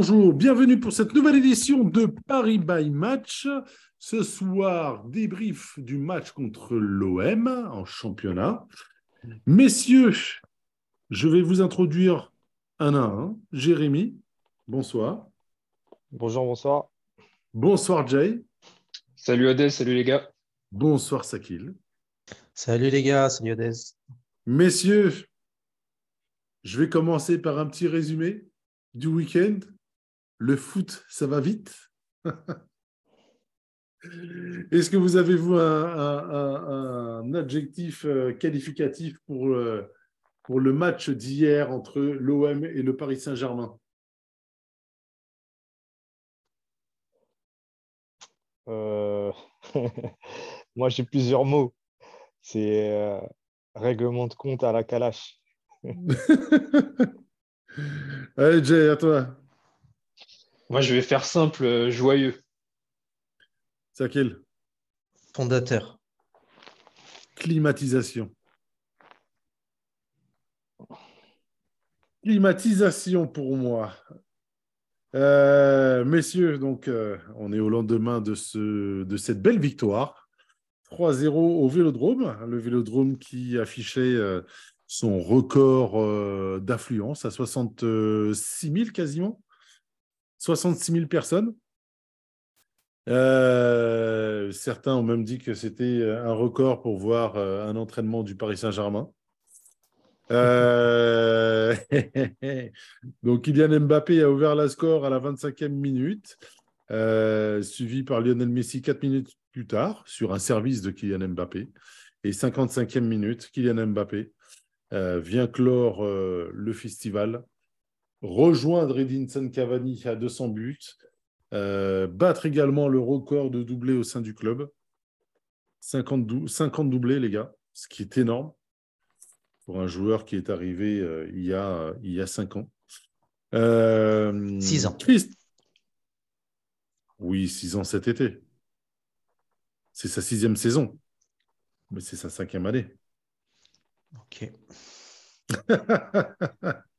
bonjour, bienvenue pour cette nouvelle édition de Paris by Match. Ce soir, débrief du match contre l'OM en championnat. Messieurs, je vais vous introduire un à un. Jérémy, bonsoir. Bonjour, bonsoir. Bonsoir Jay. Salut Adèle, salut les gars. Bonsoir Sakil. Salut les gars, salut Odez. Messieurs, je vais commencer par un petit résumé du week-end. Le foot, ça va vite? Est-ce que vous avez, vous, un, un- un- un adjectif euh, qualificatif pour, euh, pour le match d'hier entre l'OM et le Paris Saint-Germain? Euh, Moi, j'ai plusieurs mots. C'est euh, règlement de compte à la calache. Allez, Jay, à toi. Moi, je vais faire simple, euh, joyeux. Sakil, Fondateur. climatisation. Climatisation pour moi. Euh, messieurs, donc euh, on est au lendemain de, ce, de cette belle victoire. 3-0 au Vélodrome, le Vélodrome qui affichait euh, son record euh, d'affluence à 66 000 quasiment. 66 000 personnes. Euh, certains ont même dit que c'était un record pour voir euh, un entraînement du Paris Saint-Germain. Euh, Donc, Kylian Mbappé a ouvert la score à la 25e minute, euh, suivi par Lionel Messi 4 minutes plus tard sur un service de Kylian Mbappé. Et 55e minute, Kylian Mbappé euh, vient clore euh, le festival, rejoindre Edinson Cavani à 200 buts, euh, battre également le record de doublé au sein du club. 50, dou- 50 doublés, les gars, ce qui est énorme pour un joueur qui est arrivé euh, il, y a, il y a 5 ans. Euh, Six ans. Christ- Oui, 6 ans cet été. C'est sa sixième saison. Mais c'est sa cinquième année. Ok.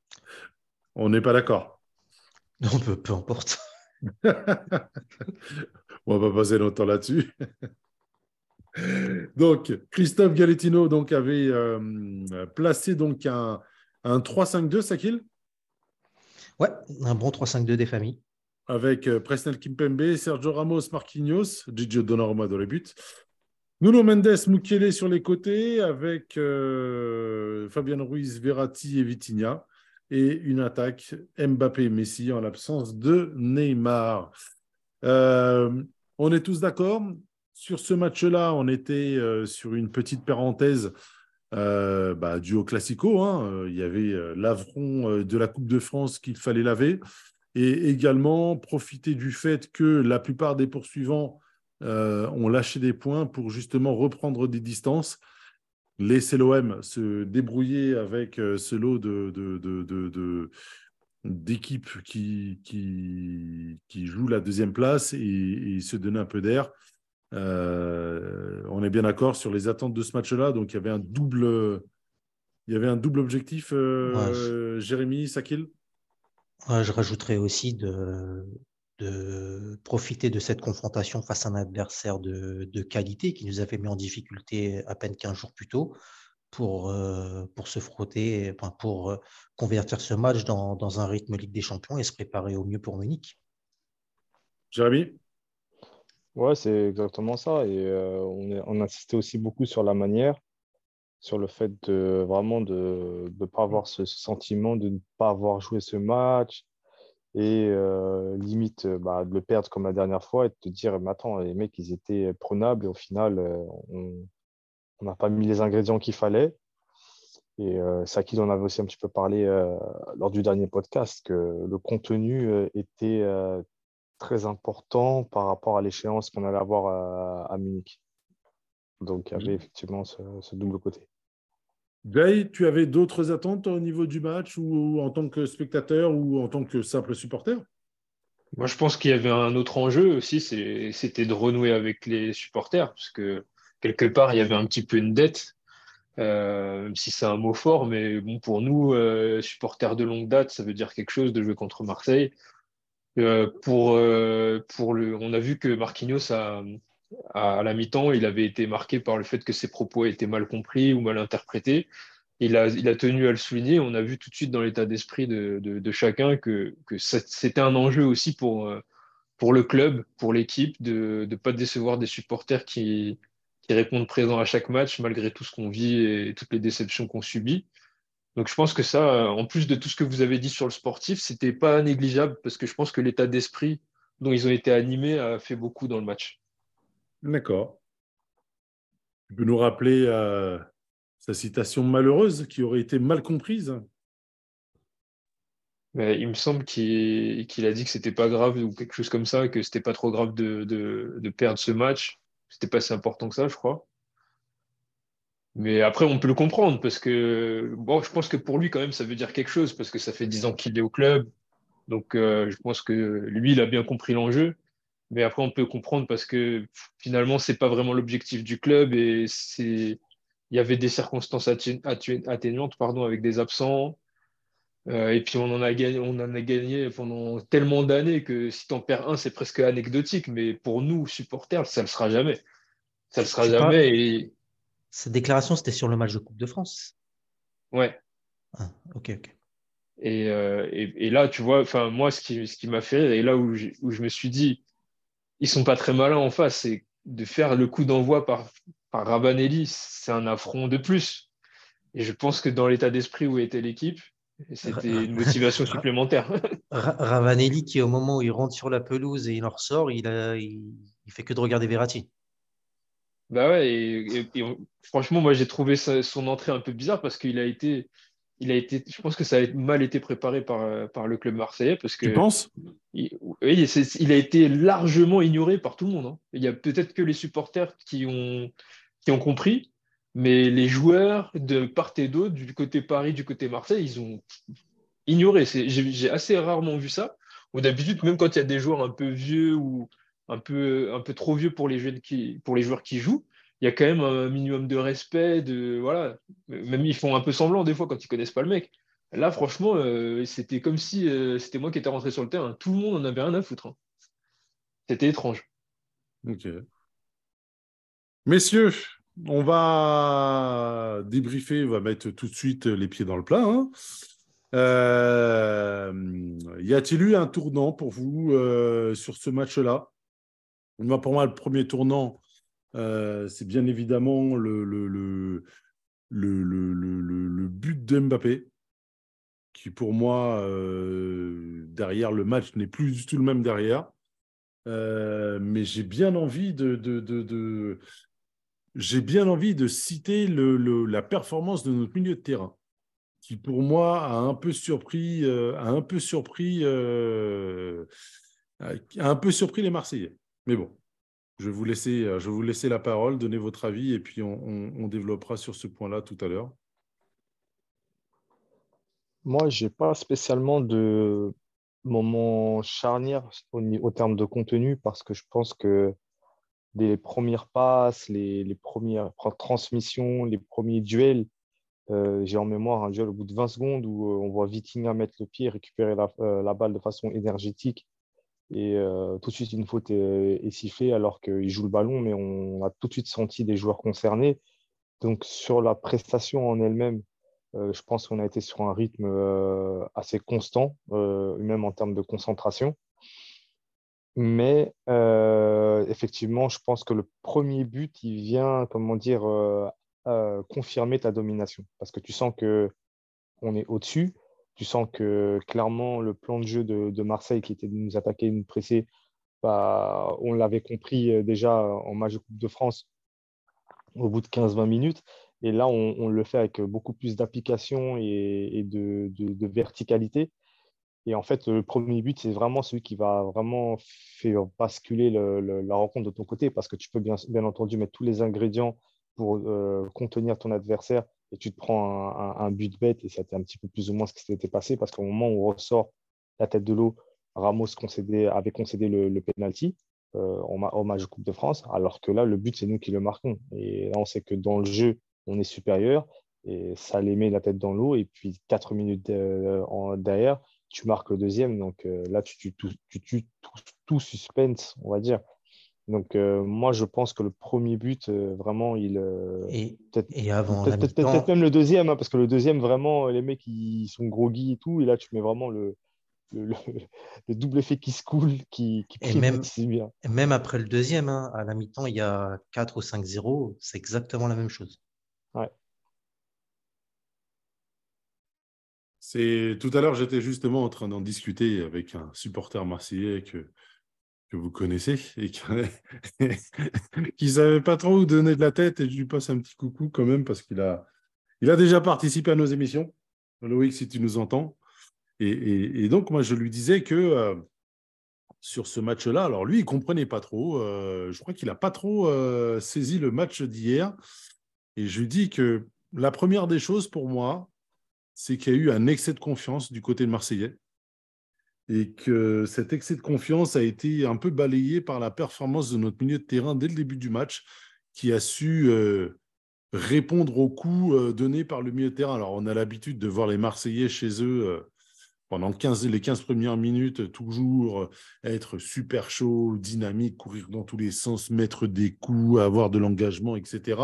On n'est pas d'accord. On peut, peu importe. On va pas passer longtemps là-dessus. donc, Christophe Galettino donc, avait euh, placé donc un, un 3-5-2, Sakil, Ouais, un bon 3-5-2 des familles. avec euh, Presnel Kimpembe, Sergio Ramos, Marquinhos, Gigi Donnarumma dans les buts. Nuno Mendes, Mukele sur les côtés, avec euh, Fabian Ruiz, Verratti et Vitinha. Et une attaque Mbappé et Messi en l'absence de Neymar. Euh, on est tous d'accord sur ce match-là. On était euh, sur une petite parenthèse euh, bah, Classico. hein. Il y avait euh, l'avron de la Coupe de France qu'il fallait laver et également profiter du fait que la plupart des poursuivants ont lâché des points pour justement reprendre des distances, laisser l'OM se débrouiller avec euh, ce lot de, de- de- de- de- d'équipes qui, qui, qui jouent la deuxième place et, et se donner un peu d'air. Euh, on est bien d'accord sur les attentes de ce match-là, donc il y avait un double, il y avait un double objectif, euh, Jérémy, Sakil? Ouais, je rajouterais aussi de, de profiter de cette confrontation face à un adversaire de, de qualité qui nous avait mis en difficulté à peine 15 jours plus tôt pour, euh, pour se frotter, enfin, pour euh, convertir ce match dans, dans un rythme Ligue des Champions et se préparer au mieux pour Munich. Jérémy? Ouais, c'est exactement ça. Et euh, on, est- on insistait aussi beaucoup sur la manière, sur le fait de vraiment de ne pas avoir ce, ce sentiment de ne pas avoir joué ce match et euh, limite bah, de le perdre comme la dernière fois et de te dire, mais attends, les mecs, ils étaient prenables et au final, on on n'a pas mis les ingrédients qu'il fallait. Et euh, en avait aussi un petit peu parlé euh, lors du dernier podcast, que le contenu était très important par rapport à l'échéance qu'on allait avoir à, à Munich. Donc, il y avait effectivement ce, ce double côté. Jay, tu avais d'autres attentes au niveau du match ou en tant que spectateur ou en tant que simple supporter? Moi, je pense qu'il y avait un autre enjeu aussi, c'était de renouer avec les supporters, parce que quelque part, il y avait un petit peu une dette, euh, même si c'est un mot fort, mais bon, pour nous, euh, supporters de longue date, ça veut dire quelque chose de jouer contre Marseille. Euh, pour, pour le, on a vu que Marquinhos a, à, la mi-temps, il avait été marqué par le fait que ses propos étaient mal compris ou mal interprétés. Il a, il a tenu à le souligner. On a vu tout de suite dans l'état d'esprit de, de, chacun que, que c'était un enjeu aussi pour, euh, pour le club, pour l'équipe, de ne pas décevoir des supporters qui, qui répondent présents à chaque match malgré tout ce qu'on vit et toutes les déceptions qu'on subit. Donc je pense que ça, en plus de tout ce que vous avez dit sur le sportif, c'était pas négligeable parce que je pense que l'état d'esprit dont ils ont été animés a fait beaucoup dans le match. D'accord. Tu peux nous rappeler euh, sa citation malheureuse qui aurait été mal comprise? Mais Il me semble qu'il a dit que c'était pas grave ou quelque chose comme ça, que c'était pas trop grave de, de, perdre ce match. C'était pas si important que ça, je crois. Mais après, on peut le comprendre parce que bon, je pense que pour lui, quand même, ça veut dire quelque chose parce que ça fait 10 ans qu'il est au club. Donc, euh, je pense que lui, il a bien compris l'enjeu. Mais après, on peut comprendre parce que finalement, ce n'est pas vraiment l'objectif du club et c'est il y avait des circonstances atténuantes pardon, avec des absents. Euh, et puis on en, a gagné, on en a gagné pendant tellement d'années que si tu en perds un, c'est presque anecdotique. Mais pour nous, supporters, ça ne le sera jamais. Ça ne le sera jamais. Et... Cette déclaration, c'était sur le match de Coupe de France. Ouais. Ah, ok, ok. Euh, et, et, là, tu vois, moi, ce qui, ce qui m'a fait rire, et là où où je me suis dit, ils sont pas très malins en face. C'est de faire le coup d'envoi par, par Rabanelli, c'est un affront de plus. Et je pense que dans l'état d'esprit où était l'équipe, c'était une motivation supplémentaire. Ravanelli, qui au moment où il rentre sur la pelouse et il en ressort, il, a, il, fait que de regarder Verratti. Bah ouais, et, franchement, moi j'ai trouvé son entrée un peu bizarre parce qu'il a été, il a été, je pense que ça a mal été préparé par, euh, par le club marseillais parce que. Tu penses? il, Oui, il a été largement ignoré par tout le monde. Hein. Il y a peut-être que les supporters qui ont, qui ont compris, mais les joueurs de part et d'autre, du côté Paris, du côté Marseille, ils ont ignoré. J'ai assez rarement vu ça. Ou d'habitude, même quand il y a des joueurs un peu vieux ou un peu, un peu trop vieux pour les, jeunes qui, pour les joueurs qui jouent, il y a quand même un minimum de respect, de voilà. Même ils font un peu semblant des fois quand ils connaissent pas le mec. Là, franchement, euh, c'était comme si euh, c'était moi qui étais rentré sur le terrain. Tout le monde en avait rien à foutre. Hein. C'était étrange. Ok. Messieurs, on va débriefer, on va mettre tout de suite les pieds dans le plat. Hein. Euh, y a-t-il eu un tournant pour vous sur ce match-là? Pour moi, le premier tournant, euh, c'est bien évidemment le, but de Mbappé, qui pour moi, euh, derrière le match, n'est plus du tout le même derrière. Euh, mais j'ai bien envie de, citer la performance de notre milieu de terrain, qui pour moi a un peu surpris, a un peu surpris, a un peu surpris les Marseillais. Mais bon, je vais vous laisser, euh, je vous la parole, donner votre avis et puis on, développera sur ce point-là tout à l'heure. Moi, je n'ai pas spécialement de moment charnière au, terme de contenu parce que je pense que les premières passes, les, premières transmissions, les premiers duels, euh, j'ai en mémoire un duel au bout de 20 secondes où euh, on voit Vitinga mettre le pied, récupérer la balle de façon énergétique et euh, tout de suite, une faute est, sifflée alors qu'il joue le ballon, mais on a tout de suite senti des joueurs concernés. Donc, sur la prestation en elle-même, euh, je pense qu'on a été sur un rythme euh, assez constant, même en termes de concentration. Mais effectivement, je pense que le premier but, il vient, comment dire, confirmer ta domination. Parce que tu sens qu'on est au-dessus tu sens que clairement, le plan de jeu de, Marseille qui était de nous attaquer, de nous presser, bah, on l'avait compris euh, déjà en match de Coupe de France au bout de 15-20 minutes. Et là, on, le fait avec beaucoup plus d'application et, de, verticalité. Et en fait, le premier but, c'est vraiment celui qui va vraiment faire basculer la rencontre de ton côté parce que tu peux bien, entendu mettre tous les ingrédients pour euh, contenir ton adversaire et tu te prends un, but bête et c'était un petit peu plus ou moins ce qui s'était passé parce qu'au moment où on ressort la tête de l'eau, Ramos avait concédé le, penalty euh, au match de Coupe de France, alors que là, le but, c'est nous qui le marquons. Et là, on sait que dans le jeu, on est supérieur et ça les met la tête dans l'eau. Et puis, quatre minutes derrière, tu marques le deuxième. Donc euh, là, tu tues tu, tout, suspense, on va dire. Donc, euh, moi, je pense que le premier but, vraiment, il. et, et avant. Peut-être même le deuxième, hein, parce que le deuxième, vraiment, les mecs, ils sont groggy et tout. Et là, tu mets vraiment le, le, double effet qui se coule, qui, qui et même, bien. même après le deuxième, hein, à la mi-temps, il y a 4 ou 5-0, c'est exactement la même chose. Ouais. C'est tout à l'heure, j'étais justement en train d'en discuter avec un supporter marseillais que, que vous connaissez et qui ne savait pas trop où donner de la tête et je lui passe un petit coucou quand même parce qu'il a, il a déjà participé à nos émissions. Loïc, si tu nous entends. Et, donc, moi, je lui disais que euh, sur ce match-là, alors lui, il ne comprenait pas trop. Euh, je crois qu'il n'a pas trop euh, saisi le match d'hier. Et je lui dis que la première des choses pour moi, c'est qu'il y a eu un excès de confiance du côté de Marseillais. Et que cet excès de confiance a été un peu balayé par la performance de notre milieu de terrain dès le début du match, qui a su répondre aux coups donnés par le milieu de terrain. Alors, on a l'habitude de voir les Marseillais chez eux pendant 15, les 15 premières minutes, toujours être super chaud, dynamique, courir dans tous les sens, mettre des coups, avoir de l'engagement, etc.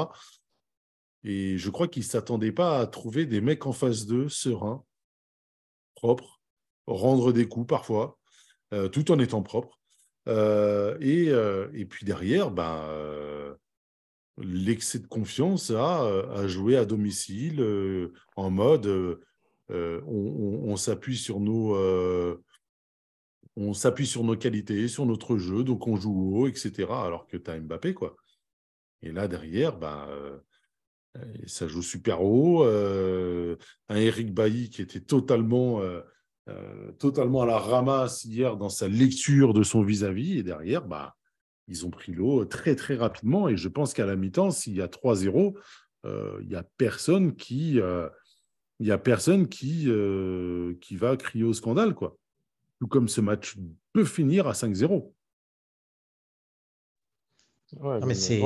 Et je crois qu'ils ne s'attendaient pas à trouver des mecs en face d'eux, sereins, propres, rendre des coups parfois, euh, tout en étant propres. Euh, et, euh, et, puis derrière, ben, l'excès de confiance a, a, joué à domicile en mode euh, on, s'appuie sur nos on s'appuie sur nos qualités, sur notre jeu, donc on joue haut, etc. Alors que tu as Mbappé, quoi. Et là, derrière, ben, ça joue super haut. un Eric Bailly qui était totalement, totalement à la ramasse hier dans sa lecture de son vis-à-vis. et derrière, bah, ils ont pris l'eau très, très rapidement. Et je pense qu'à la mi-temps, s'il y a 3-0, il n'y a personne qui il n'y a personne qui, euh, qui va crier au scandale. Quoi. Tout comme ce match peut finir à 5-0. mais c'est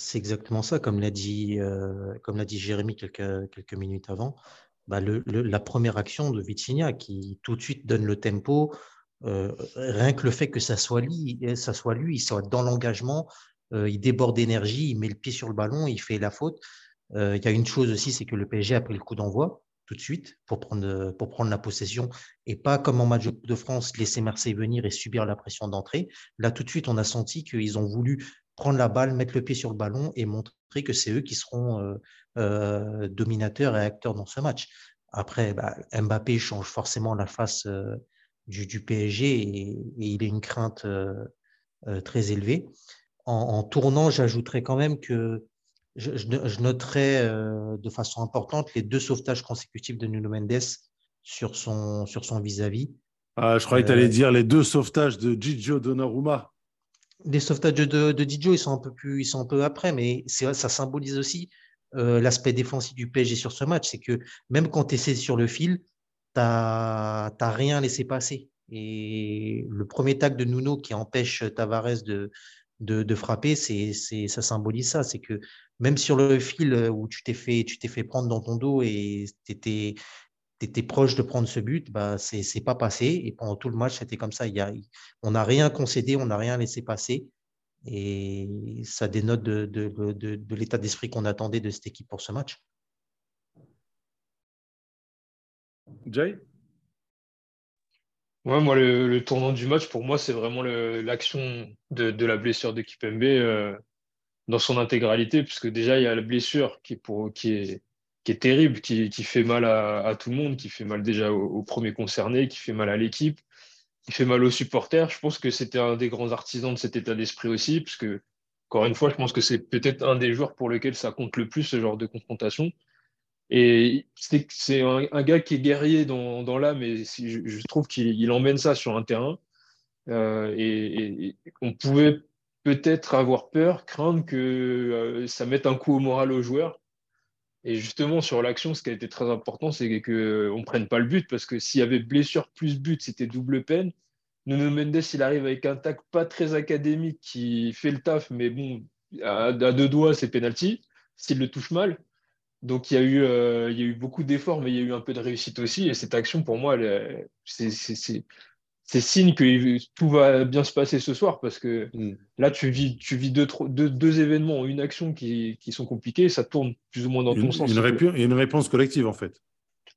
c'est exactement ça, comme l'a dit, euh, comme l'a dit Jérémy quelques, quelques minutes avant. Bah, la première action de Vitinha qui tout de suite donne le tempo, euh, rien que le fait que ça soit lui, ça soit il soit dans l'engagement, il déborde d'énergie, il met le pied sur le ballon, il fait la faute. Euh, il y a une chose aussi, c'est que le PSG a pris le coup d'envoi tout de suite pour prendre, pour prendre la possession et pas comme en match de France, laisser Marseille venir et subir la pression d'entrée. Là, tout de suite, on a senti qu'ils ont voulu prendre la balle, mettre le pied sur le ballon et montrer que c'est eux qui seront euh, euh, dominateurs et acteurs dans ce match. Après, bah, Mbappé change forcément la face du, du, PSG et, il a une crainte très élevée. En, en tournant, j'ajouterais quand même que je, noterai euh, de façon importante les deux sauvetages consécutifs de Nuno Mendes sur son sur son vis-à-vis. Ah, je croyais que tu allais euh, dire les deux sauvetages de Gigio Donnarumma. Les sauvetages de, de ils sont un peu plus, ils sont un peu après, mais ça symbolise aussi euh, l'aspect défensif du PSG sur ce match. C'est que même quand tu essaies sur le fil, tu n'as rien laissé passer. Et le premier tag de Nuno qui empêche Tavares de, frapper, ça symbolise ça. C'est que même sur le fil où tu t'es fait, tu t'es fait prendre dans ton dos et tu étais, étais, proche de prendre ce but, bah, c'est n'est pas passé. Et pendant tout le match, c'était comme ça. Il y a, on n'a rien concédé, on n'a rien laissé passer. Et ça dénote de, de, de, de l'état d'esprit qu'on attendait de cette équipe pour ce match. Jay? Ouais, moi, le, tournant du match, pour moi, c'est vraiment l'action de, de, la blessure d'équipe MB. Euh, dans son intégralité, puisque déjà, il y a la blessure qui est, pour, qui est, qui est terrible, qui, fait mal à, tout le monde, qui fait mal déjà aux, premiers concernés, qui fait mal à l'équipe, qui fait mal aux supporters. Je pense que c'était un des grands artisans de cet état d'esprit aussi, puisque, encore une fois, je pense que c'est peut-être un des joueurs pour lesquels ça compte le plus, ce genre de confrontation. Et c'est un, gars qui est guerrier dans, l'âme, et je, trouve qu'il emmène ça sur un terrain. Euh, et, et, on pouvait peut-être avoir peur, craindre que euh, ça mette un coup au moral aux joueurs. Et justement, sur l'action, ce qui a été très important, c'est qu'on ne prenne pas le but, parce que s'il y avait blessure plus but, c'était double peine. Nuno Mendes, il arrive avec un tac pas très académique qui fait le taf, mais bon, à, deux doigts, c'est penalty, s'il le touche mal. Donc il y a eu, euh, il y a eu beaucoup d'efforts, mais il y a eu un peu de réussite aussi. Et cette action, pour moi, c'est signe que tout va bien se passer ce soir parce que mm. là, tu vis, tu vis deux, deux, deux, événements, une action qui, qui, sont compliqués, ça tourne plus ou moins dans ton sens. Une, a une réponse collective, en fait.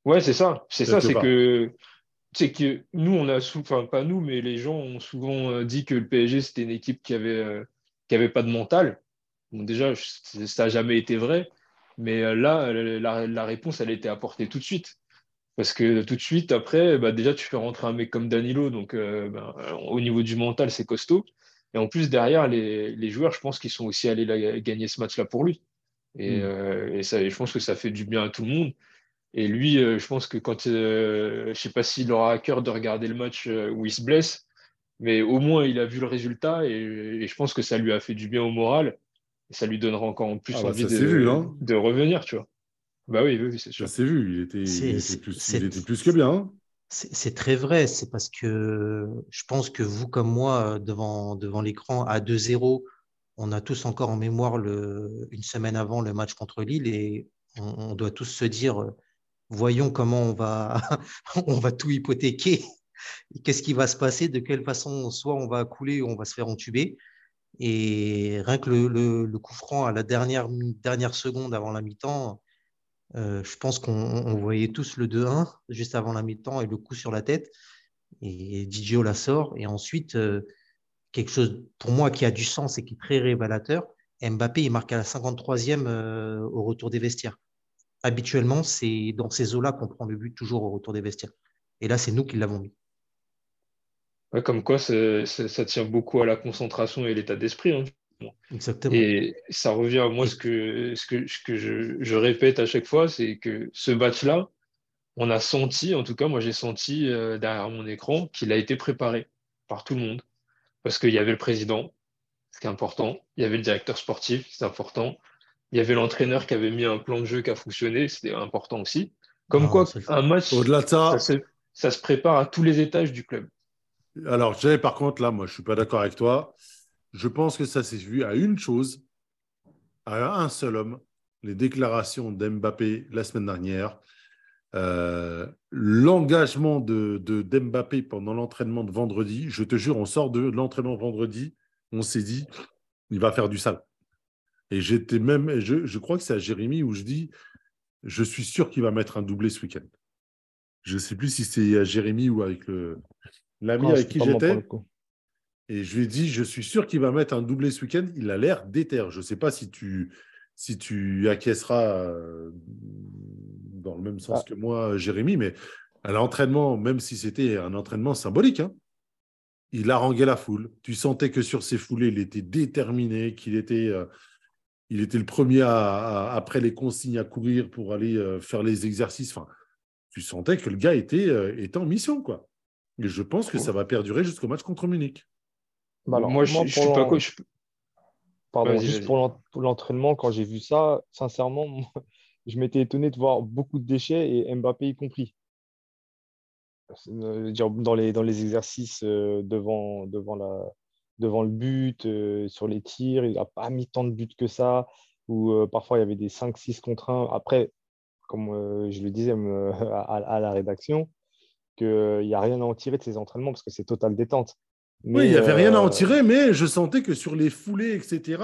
Ouais, c'est ça. C'est ça, c'est que, c'est que nous, on a enfin, pas nous, mais les gens ont souvent euh, dit que le PSG, c'était une équipe qui avait, euh, qui avait pas de mental. Bon, déjà, ça n'a jamais été vrai. Mais euh, là, la, la réponse, elle a été apportée tout de suite. Parce que tout de suite, après, bah, déjà, tu fais rentrer un mec comme Danilo, donc euh, ben, au niveau du mental, c'est costaud. Et en plus, derrière, les, joueurs, je pense qu'ils sont aussi allés gagner ce match-là pour lui. Et, mm. euh, ça, je pense que ça fait du bien à tout le monde. Et lui, euh, je pense que quand, je ne sais pas s'il aura à cœur de regarder le match où il se blesse, mais au moins, il a vu le résultat et, je pense que ça lui a fait du bien au moral. Et ça lui donnera encore plus ah bah, envie de, hein. de revenir, tu vois. Bah oui, oui, c'est sûr. Ça s'est vu, il était, plus, que bien. Hein. C'est très vrai, c'est parce que je pense que vous comme moi, devant, devant l'écran, à 2-0, on a tous encore en mémoire le, une semaine avant le match contre Lille et on, doit tous se dire, voyons comment on va, on va tout hypothéquer. Qu'est-ce qui va se passer De quelle façon Soit on va couler ou on va se faire entuber. Et rien que le, le coup franc à la dernière, dernière seconde avant la mi-temps, euh, je pense qu'on voyait tous le 2-1 juste avant la mi-temps et le coup sur la tête. Et Didio la sort. Et ensuite, euh, quelque chose pour moi qui a du sens et qui est très révélateur, Mbappé, il marque à la 53e euh, au retour des vestiaires. Habituellement, c'est dans ces eaux-là qu'on prend le but toujours au retour des vestiaires. Et là, c'est nous qui l'avons mis. comme quoi, ça tient beaucoup à la concentration et l'état d'esprit. Hein. Exactement. Et ça revient à moi ce que, ce que, ce que je, je, répète à chaque fois, c'est que ce match-là, on a senti, en tout cas moi j'ai senti euh, derrière mon écran qu'il a été préparé par tout le monde. Parce qu'il y avait le président, ce qui est important, il y avait le directeur sportif, c'est important, il y avait l'entraîneur qui avait mis un plan de jeu qui a fonctionné, c'était important aussi. Comme quoi, un match, au-delà de ça, ça se, ça se, prépare à tous les étages du club. Alors, j'ai par contre, là, moi, je ne suis pas d'accord avec toi. Je pense que ça s'est vu à une chose, à un seul homme, les déclarations d'Mbappé la semaine dernière, euh, l'engagement de, d'Mbappé pendant l'entraînement de vendredi. Je te jure, on sort de l'entraînement vendredi, on s'est dit, il va faire du sale. Et j'étais même, je, je crois que c'est à Jérémy où je dis, je suis sûr qu'il va mettre un doublé ce week-end. Je ne sais plus si c'est à Jérémy ou avec l'ami avec qui j'étais. Et je lui ai dit, je suis sûr qu'il va mettre un doublé ce week-end. Il a l'air déter. Je ne sais pas si tu, si tu acquiesceras euh, dans le même sens ah. que moi, Jérémy, mais à l'entraînement, même si c'était un entraînement symbolique, hein, il haranguait la foule. Tu sentais que sur ses foulées, il était déterminé, qu'il était, euh, il était le premier à, après les consignes à courir pour aller euh, faire les exercices. Enfin, tu sentais que le gars était, était en mission, quoi. Et je pense que ça va perdurer jusqu'au match contre Munich. Bah moi, je, ne suis pas coach. Pardon, juste pour l'entraînement, quand j'ai vu ça, sincèrement, je m'étais étonné de voir beaucoup de déchets et Mbappé y compris. Euh, dans les, dans les exercices euh, devant, devant, la, devant le but, euh, sur les tirs, il n'a pas mis tant de buts que ça, ou parfois il y avait des 5-6 contre 1. Après, comme je le disais à, à, la rédaction, qu'il n'y a rien à en tirer de ces entraînements parce que c'est totale détente oui, il n'y avait rien à en euh, tirer, mais je sentais que sur les foulées, etc.,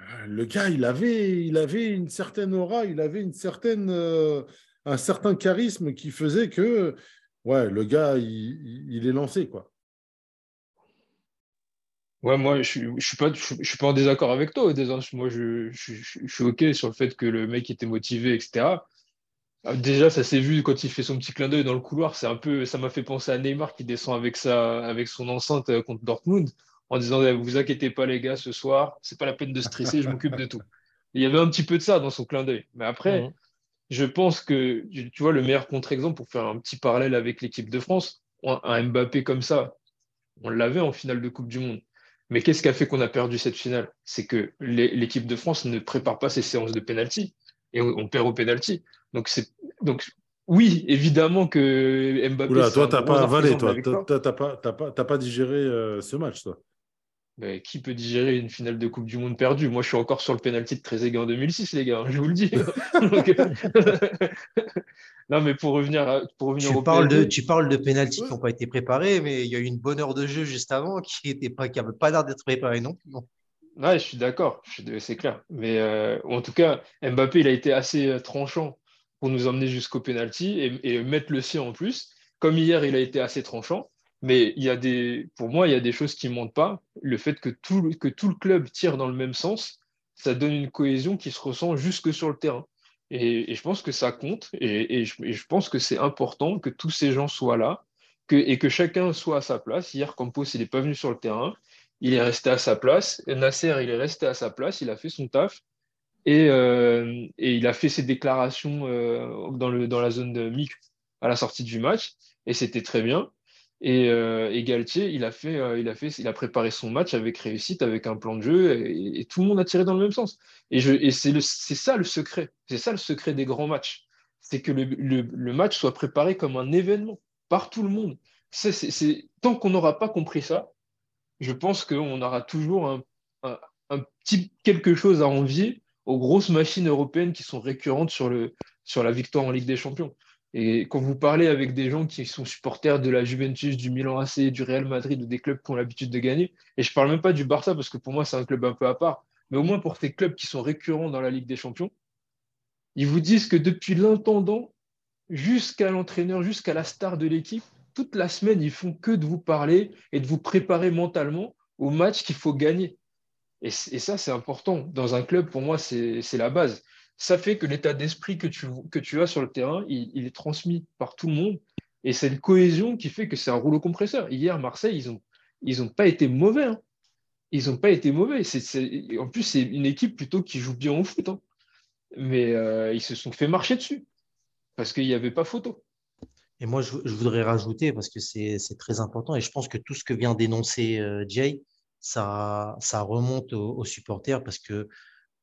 euh, le gars, il avait, il avait une certaine aura, il avait une certaine, euh, un certain charisme qui faisait que ouais, le gars, il, est lancé. Quoi. Ouais, moi, je ne suis, pas, je, suis pas en désaccord avec toi. Moi, je, je, suis OK sur le fait que le mec était motivé, etc. Ah, déjà, ça s'est vu quand il fait son petit clin d'œil dans le couloir. C'est un peu, ça m'a fait penser à Neymar qui descend avec sa, avec son enceinte euh, contre Dortmund en disant eh, vous inquiétez pas les gars, ce soir, c'est pas la peine de stresser, je m'occupe de tout. il y avait un petit peu de ça dans son clin d'œil. Mais après, mhm. je pense que tu vois le meilleur contre-exemple pour faire un petit parallèle avec l'équipe de France, un Mbappé comme ça, on l'avait en finale de Coupe du Monde. Mais qu'est-ce qui a fait qu'on a perdu cette finale? C'est que l'équipe de France ne prépare pas ses séances de penalty et on, perd au penalty. Donc, c'est, donc oui, évidemment que Mbappé. Oula, toi, t'as pas avalé, toi. T'as pas, pas, pas, digéré euh, ce match, toi. Mais qui peut digérer une finale de Coupe du Monde perdue? Moi, je suis encore sur le penalty de Trezeguet en 2006, les gars, je vous le dis. non, mais pour revenir, pour revenir tu au parles de, Tu parles de penalty qui n'ont pas été préparés, mais il y a eu une bonne heure de jeu juste avant qui n'avait pas, pas l'air d'être préparé non plus. Ouais, je suis d'accord, c'est clair. Mais euh, en tout cas, Mbappé, il a été assez euh, tranchant pour nous emmener jusqu'au penalty et, et, mettre le sien en plus. Comme hier, il a été assez tranchant. Mais il y a des, pour moi, il y a des choses qui ne montent pas. Le fait que tout, que tout le club tire dans le même sens, ça donne une cohésion qui se ressent jusque sur le terrain. Et, je pense que ça compte. Et, je, pense que c'est important que tous ces gens soient là et que chacun soit à sa place. Hier, Campos, il n'est pas venu sur le terrain il est resté à sa place. Nasser, il est resté à sa place, il a fait son taf. Et, euh, il a fait ses déclarations euh, dans, le, dans la zone de MIC à la sortie du match. Et c'était très bien. Et, euh, Galtier, il a, fait, il, a fait, il a préparé son match avec réussite, avec un plan de jeu, et, tout le monde a tiré dans le même sens. Et, et c'est ça le secret. C'est ça le secret des grands matchs. C'est que le, le, match soit préparé comme un événement par tout le monde. c'est tant qu'on n'aura pas compris ça, je pense qu'on aura toujours un, petit quelque chose à envier aux grosses machines européennes qui sont récurrentes sur, le, sur la victoire en Ligue des Champions. Et quand vous parlez avec des gens qui sont supporters de la Juventus, du Milan AC, du Real Madrid ou des clubs qui ont l'habitude de gagner, et je ne parle même pas du Barça parce que pour moi c'est un club un peu à part, mais au moins pour ces clubs qui sont récurrents dans la Ligue des Champions, ils vous disent que depuis l'intendant jusqu'à l'entraîneur, jusqu'à la star de l'équipe, toute la semaine, ils font que de vous parler et de vous préparer mentalement au match qu'il faut gagner. Et, ça, c'est important. Dans un club, pour moi, c'est la base. Ça fait que l'état d'esprit que tu, que tu as sur le terrain, il, est transmis par tout le monde. Et c'est une cohésion qui fait que c'est un rouleau compresseur. Hier, Marseille, ils n'ont ils ont pas été mauvais. Hein. Ils n'ont pas été mauvais. En plus, c'est une équipe plutôt qui joue bien au foot. Hein. Mais euh, ils se sont fait marcher dessus parce qu'il n'y avait pas photo. Et moi, je, voudrais rajouter, parce que c'est très important, et je pense que tout ce que vient d'énoncer euh, Jay, ça, remonte aux, supporters, parce que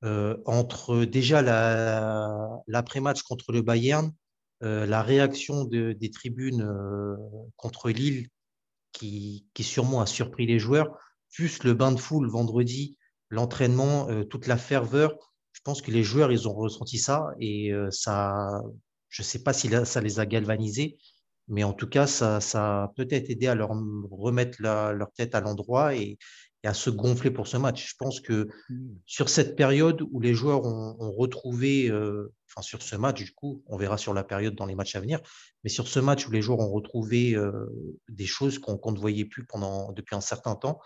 euh, entre déjà l'après-match contre le Bayern, euh, la réaction des tribunes contre Lille, qui, qui, sûrement a surpris les joueurs, plus le bain de foule vendredi, l'entraînement, toute la ferveur, je pense que les joueurs, ils ont ressenti ça, et ça, je ne sais pas si ça les a galvanisés, mais en tout cas, ça, a peut-être aidé à leur remettre leur tête à l'endroit et, à se gonfler pour ce match. Je pense que mmh. sur cette période où les joueurs ont, retrouvé, euh, enfin sur ce match, du coup, on verra sur la période dans les matchs à venir, mais sur ce match où les joueurs ont retrouvé euh, des choses qu'on ne voyait plus pendant, depuis un certain temps,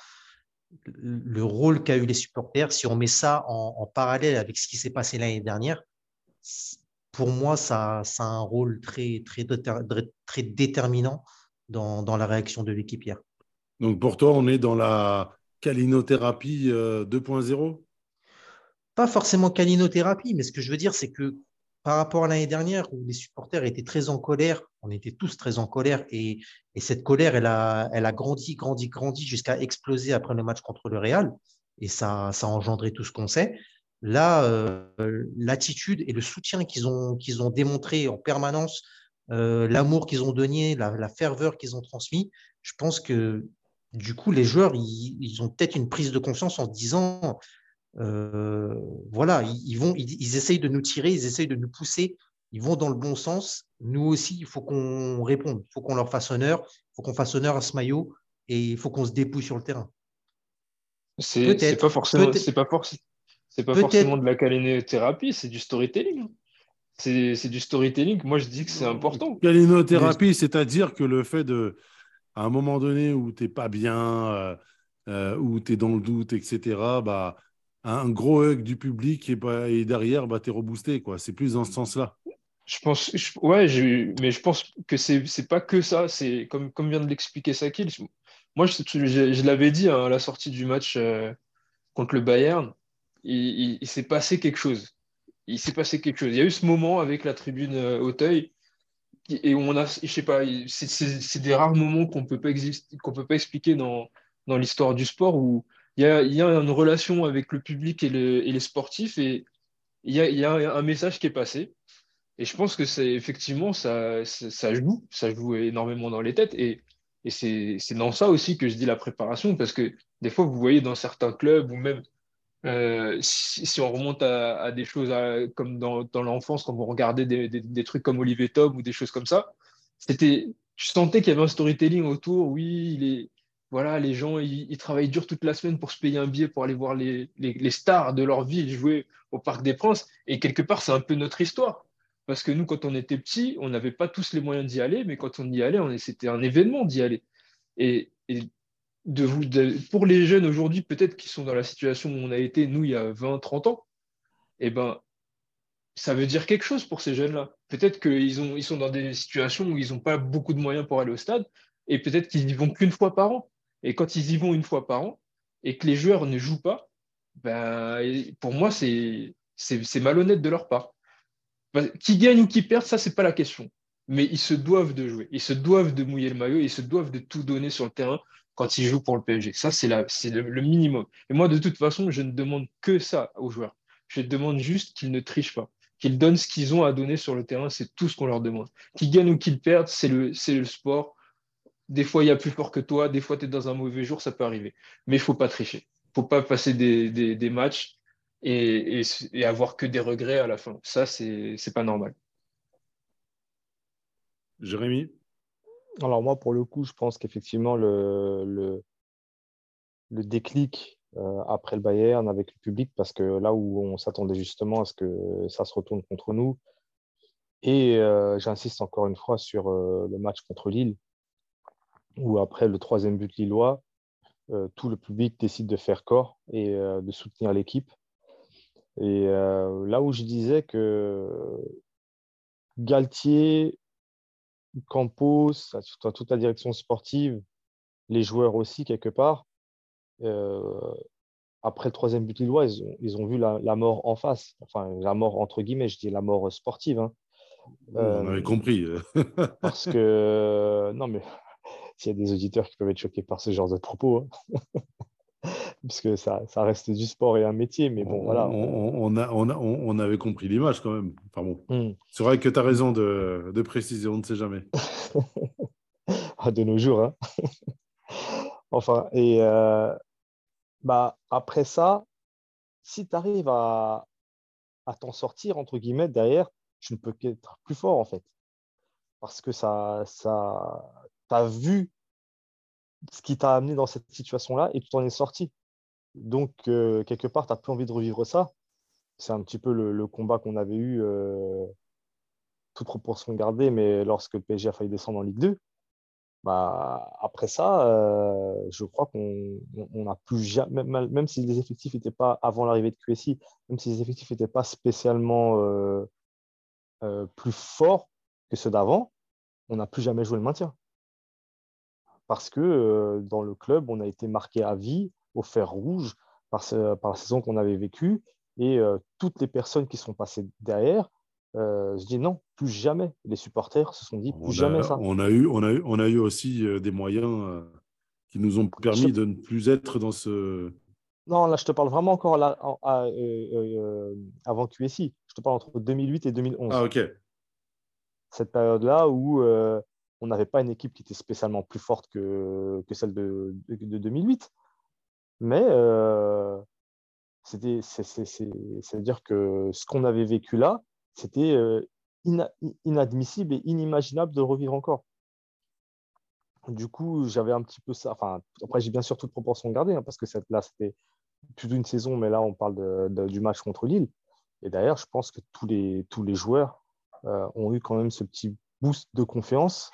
le rôle qu'a eu les supporters, si on met ça en, en parallèle avec ce qui s'est passé l'année dernière, pour moi, ça, ça, a un rôle très, très, très déterminant dans, dans, la réaction de l'équipe hier. Donc pour toi, on est dans la calinothérapie 2.0 euh, Pas forcément calinothérapie, mais ce que je veux dire, c'est que par rapport à l'année dernière où les supporters étaient très en colère, on était tous très en colère et, et cette colère, elle a, grandi, grandi, grandi jusqu'à exploser après le match contre le Real et ça, ça a engendré tout ce qu'on sait. Là, euh, l'attitude et le soutien qu'ils ont, qu'ils ont démontré en permanence, euh, l'amour qu'ils ont donné, la, ferveur qu'ils ont transmis, je pense que du coup, les joueurs, ils, ont peut-être une prise de conscience en se disant, euh, voilà, ils, vont, ils, essayent de nous tirer, ils essayent de nous pousser, ils vont dans le bon sens. Nous aussi, il faut qu'on réponde, il faut qu'on leur fasse honneur, il faut qu'on fasse honneur à ce maillot et il faut qu'on se dépouille sur le terrain. C'est pas forcément, c'est pas forcément, c'est pas forcément de la calinothérapie, c'est du storytelling. C'est du storytelling. Moi, je dis que c'est important. Calinothérapie, c'est-à-dire que le fait de, à un moment donné où tu n'es pas bien, euh, euh, où tu es dans le doute, etc., bah, un gros hug du public et, bah, derrière, bah, tu es reboosté. C'est plus dans ce sens-là. Je pense, ouais, mais je pense que c'est n'est pas que ça. C'est comme, vient de l'expliquer Sakil. Moi, je, je, l'avais dit hein, à la sortie du match euh, contre le Bayern il, s'est passé quelque chose. Il s'est passé quelque chose. Il y a eu ce moment avec la tribune euh, Auteuil et on a, je sais pas, c'est des rares moments qu'on peut pas qu'on peut pas expliquer dans, dans l'histoire du sport où il y, a, y, a, une relation avec le public et, le, et les sportifs et il y a, y a un message qui est passé. Et je pense que c'est effectivement, ça, ça, joue, ça joue énormément dans les têtes. Et, et c'est dans ça aussi que je dis la préparation, parce que des fois, vous voyez dans certains clubs, ou même euh, si, on remonte à, des choses comme dans, l'enfance, quand vous regardez des, trucs comme Olivier Tom ou des choses comme ça, c'était, tu sentais qu'il y avait un storytelling autour. Oui, voilà, les gens, ils, travaillent dur toute la semaine pour se payer un billet pour aller voir les, les, stars de leur ville jouer au Parc des Princes. Et quelque part, c'est un peu notre histoire. Parce que nous, quand on était petits, on n'avait pas tous les moyens d'y aller, mais quand on y allait, on, c'était un événement d'y aller. Et pour les jeunes aujourd'hui, peut-être qui sont dans la situation où on a été, nous, il y a 20, 30 ans, eh ben, ça veut dire quelque chose pour ces jeunes-là. Peut-être qu'ils ils sont dans des situations où ils n'ont pas beaucoup de moyens pour aller au stade, et peut-être qu'ils y vont qu'une fois par an. Et quand ils y vont une fois par an, et que les joueurs ne jouent pas, ben, pour moi, c'est, malhonnête de leur part. Qui gagne ou qui perd, ça, c'est pas la question. Mais ils se doivent de jouer. Ils se doivent de mouiller le maillot. Ils se doivent de tout donner sur le terrain quand ils jouent pour le PSG. Ça, c'est le, minimum. Et moi, de toute façon, je ne demande que ça aux joueurs. Je demande juste qu'ils ne trichent pas. Qu'ils donnent ce qu'ils ont à donner sur le terrain. C'est tout ce qu'on leur demande. Qu'ils gagnent ou qu'ils perdent, c'est le, sport. Des fois, il y a plus fort que toi. Des fois, tu es dans un mauvais jour. Ça peut arriver. Mais il faut pas tricher. Il faut pas passer des, matchs et, avoir que des regrets à la fin. Ça, c'est pas normal. Jérémy? Alors moi, pour le coup, je pense qu'effectivement, le, le, déclic euh, après le Bayern avec le public, parce que là où on s'attendait justement à ce que ça se retourne contre nous, et euh, j'insiste encore une fois sur euh, le match contre Lille, où après le troisième but lillois, tout le public décide de faire corps et de soutenir l'équipe. Et là où je disais que Galtier, Campos, toute toute la direction sportive, les joueurs aussi quelque part, euh, après le troisième but lillois, ils ont, ils ont vu la, la mort en face. Enfin, la mort entre guillemets, je dis la mort sportive. hein. On Euh, avait compris. parce que, non, mais s'il y a des auditeurs qui peuvent être choqués par ce genre de propos, hein, puisque ça, ça reste du sport et un métier, mais bon, on, voilà. on- on a, on, a- on- on avait compris l'image quand même. Enfin bon, Hmm. c'est vrai que tu as raison de, de préciser, on ne sait jamais. Ah, de nos jours. hein. Enfin, et euh, bah, après ça, si tu arrives à, à t'en sortir, entre guillemets, derrière, tu ne peux qu'être plus fort, en fait. Parce que ça, ça, tu as vu ce qui t'a amené dans cette situation-là et tu t'en es sorti. Donc, euh, quelque part, tu n'as plus envie de revivre ça. C'est un petit peu le, combat qu'on avait eu, euh, toute proportion gardée, mais lorsque le PSG a failli descendre en Ligue 2. Bah, après ça, euh, je crois qu'on on- on n'a plus jamais, même, même si les effectifs n'étaient pas, avant l'arrivée de QSI, même si les effectifs n'étaient pas spécialement euh, plus forts que ceux d'avant, on n'a plus jamais joué le maintien. Parce que euh, dans le club, on a été marqué à vie au fer rouge par, ce- par la saison qu'on avait vécue. Et euh, toutes les personnes qui sont passées derrière euh, se disent non, plus jamais. Les supporters se sont dit plus On jamais a, ça. on, a eu, on, a eu, on a eu aussi euh, des moyens qui nous ont permis de ne plus être dans ce. Non, là, je te parle vraiment encore là, en- à, avant QSI. Je te parle entre 2008 et 2011. Ah, ok. Cette période-là où on n'avait pas une équipe qui était spécialement plus forte que, celle de, de, de 2008. Mais euh, c'est-à-dire que ce qu'on avait vécu là, c'était euh, ina- inadmissible et inimaginable de revivre encore. Du coup, j'avais un petit peu ça. Enfin, après, j'ai bien sûr toute proportion gardée, hein, parce que là, c'était plus d'une saison, mais là, on parle du match contre Lille. Et d'ailleurs, je pense que tous les, tous les joueurs euh, ont eu quand même ce petit boost de confiance.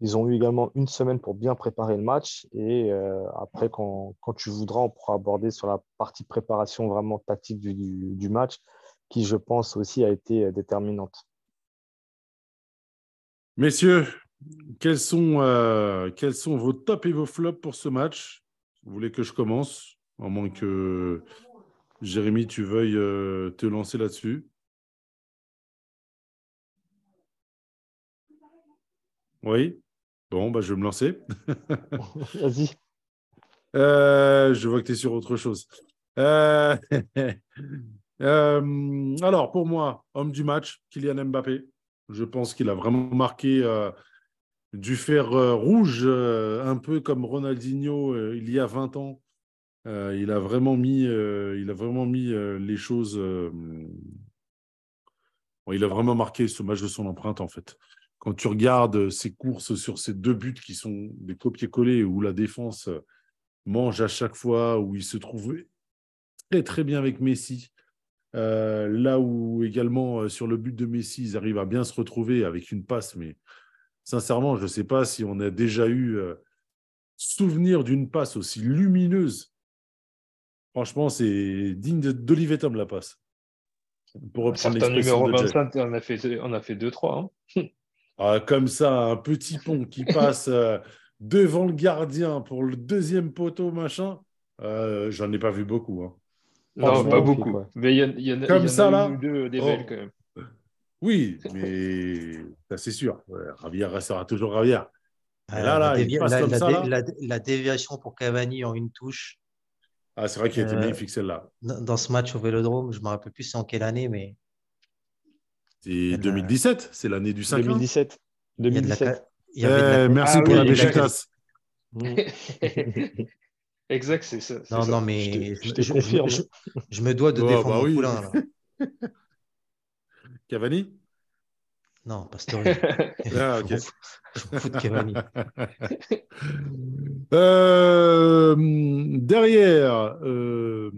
Ils ont eu également une semaine pour bien préparer le match. Et euh, après, quand, quand tu voudras, on pourra aborder sur la partie préparation vraiment tactique du, du, match, qui, je pense, aussi a été euh, déterminante. Messieurs, quels sont, euh, quels sont vos tops et vos flops pour ce match? Vous voulez que je commence? À moins que Jérémy, tu veuilles te lancer là-dessus. Oui? Bon, bah, je vais me lancer. Vas-y. Euh, je vois que tu es sur autre chose. Euh, Euh, alors, pour moi, homme du match, Kylian Mbappé. Je pense qu'il a vraiment marqué du fer rouge, un peu comme Ronaldinho il y a 20 ans. il a vraiment mis, il a vraiment mis les choses. il a vraiment marqué ce match de son empreinte, en fait. Quand tu regardes ses courses sur ces deux buts qui sont des copier-coller, où la défense mange à chaque fois, où il se trouve très très bien avec Messi. Euh, là où également euh, sur le but de Messi, ils arrivent à bien se retrouver avec une passe, mais sincèrement, je ne sais pas si on a déjà eu euh, souvenir d'une passe aussi lumineuse. Franchement, c'est digne d'Olivier Tom la passe. Pour reprendre Certains numéro 25, on a fait 2-3. Hein. Ah, comme ça, un petit pont qui passe devant le gardien pour le deuxième poteau, machin. J'en ai pas vu beaucoup. Hein. Non, pas beaucoup. Mais il y, en a, Comme ça, là, deux des belles oh. quand même. Oui, mais ça c'est sûr. Ravière restera toujours Ravière. là, là, la, il passe la, comme ça, là. la, déviation pour Cavani en une touche. Ah, c'est vrai qu'il était euh, magnifique celle-là. Dans ce match au Vélodrome, je ne me rappelle plus c'est en quelle année, mais. C'est 2017, c'est l'année du 5 2017. 2017. Il y avait eh, Merci ah, pour oui, la Béchitas. Exact, c'est ça. Non, non, mais je, je, confirme. Je, me dois de oh, défendre bah oui. Poulain, là. Cavani? Non, Pastore. ah, ok. Je me fous de Cavani. Euh, derrière, euh,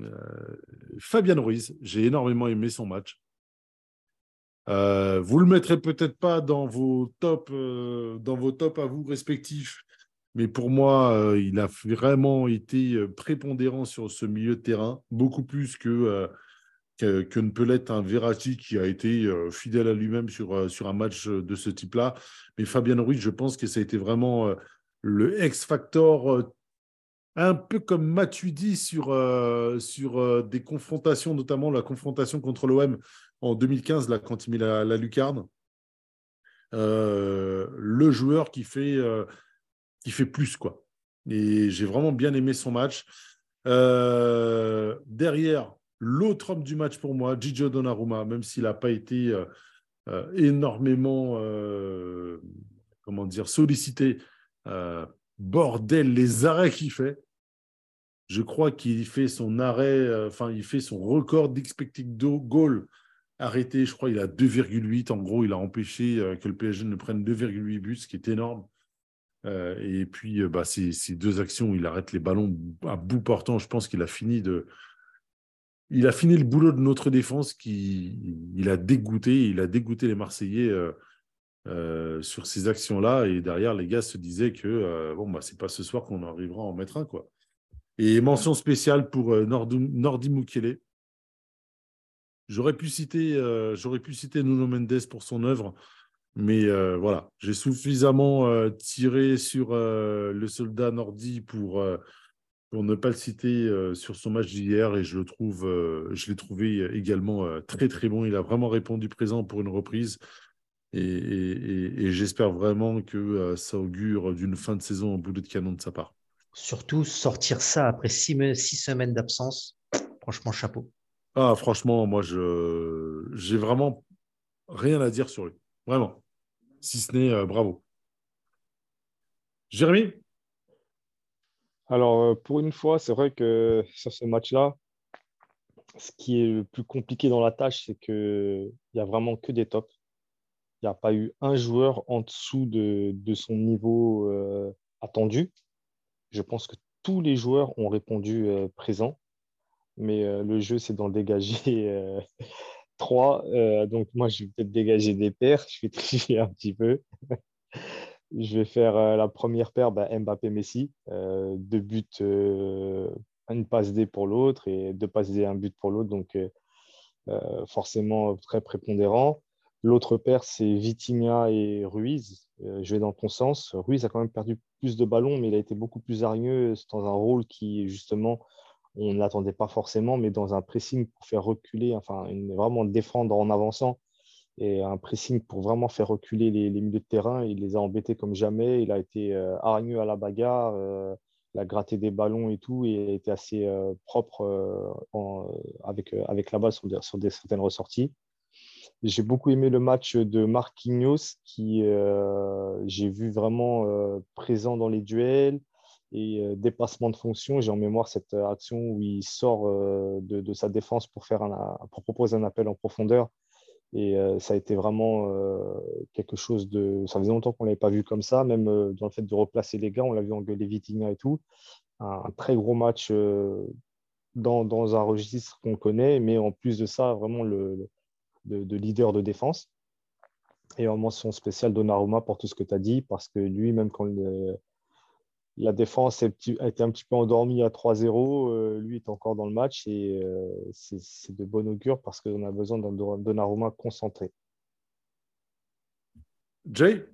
euh, Fabien Ruiz, j'ai énormément aimé son match. Euh, vous le mettrez peut-être pas dans vos tops, dans vos tops à vous respectifs, mais pour moi, euh, il a vraiment été euh, prépondérant sur ce milieu de terrain, beaucoup plus que, euh, que, ne peut l'être un Verratti qui a été fidèle à lui-même sur, sur un match de ce type-là. Mais Fabien Ruiz, je pense que ça a été vraiment le X-Factor, un peu comme Matuidi sur, sur des confrontations, notamment la confrontation contre l'OM en 2015, là, quand il met la, la lucarne. le joueur qui fait qui fait plus, quoi. Et j'ai vraiment bien aimé son match. Euh, derrière, l'autre homme du match pour moi, Gigio Donnarumma, même s'il n'a pas été euh, euh, énormément, comment dire, sollicité, bordel, les arrêts qu'il fait. Je crois qu'il fait son arrêt, enfin, il fait son record d'expected goal arrêté. Je crois qu'il a 2,8. En gros, il a empêché que le PSG ne prenne 2,8 buts, ce qui est énorme. Euh, et puis, euh, bah, ces, deux actions, il arrête les ballons à bout portant. Je pense qu'il a fini de. Il a fini le boulot de notre défense qui il a dégoûté, il a dégoûté les Marseillais euh, sur ces actions-là. Et derrière, les gars se disaient que bon, bah, c'est pas ce soir qu'on arrivera à en mettre un. Quoi. Et mention spéciale pour Nordi Mukele. J'aurais pu citer, j'aurais pu citer Nuno Mendes pour son œuvre. Mais euh, voilà, j'ai suffisamment euh, tiré sur euh, le soldat Nordi pour, pour ne pas le citer sur son match d'hier et je le trouve, je l'ai trouvé également très très bon. Il a vraiment répondu présent pour une reprise et, j'espère vraiment que ça augure d'une fin de saison en boulet de canon de sa part. Surtout sortir ça après six, six semaines d'absence, franchement chapeau. Ah franchement, moi je j'ai vraiment rien à dire sur lui, vraiment si ce n'est euh, bravo. Jérémy? Alors, euh, pour une fois, c'est vrai que sur ce match-là, ce qui est le plus compliqué dans la tâche, c'est qu'il n'y a vraiment que des tops. Il n'y a pas eu un joueur en dessous de, son niveau euh, attendu. Je pense que tous les joueurs ont répondu présent, mais le jeu, c'est d'en dégager 3. Euh, donc, moi, je vais peut-être dégager des paires. Je vais tricher un petit peu. je vais faire euh, la première paire, bah, Mbappé-Messi. Euh, deux buts, une passe D pour l'autre et deux passes D, un but pour l'autre. Donc, forcément, très prépondérant. L'autre paire, c'est Vitinha et Ruiz. je vais dans ton sens. Ruiz a quand même perdu plus de ballons, mais il a été beaucoup plus hargneux dans un rôle qui, justement, on ne l'attendait pas forcément, mais dans un pressing pour faire reculer, enfin, vraiment défendre en avançant et un pressing pour vraiment faire reculer les, milieux de terrain. Il les a embêtés comme jamais. Il a été euh, hargneux à la bagarre. Euh, il a gratté des ballons et tout, et a été assez propre avec, avec la balle sur, sur des, certaines ressorties. J'ai beaucoup aimé le match de Marquinhos, qui j'ai vu vraiment présent dans les duels et dépassement de fonction. J'ai en mémoire cette action où il sort de, de, sa défense pour, faire un, pour proposer un appel en profondeur et euh, ça a été vraiment euh, quelque chose de. Ça faisait longtemps qu'on ne l'avait pas vu comme ça, même euh, dans le fait de replacer les gars. On l'a vu engueuler Vitinha et tout. Un, très gros match dans, dans, un registre qu'on connaît, mais en plus de ça, vraiment le, de, leader de défense. Et en mention spéciale Donnarumma pour tout ce que tu as dit, parce que lui, même quand la défense a été un petit peu endormie à 3-0. Euh, lui est encore dans le match et euh, c'est de bon augure parce qu'on a besoin d'un Donnarumma concentré. Jay?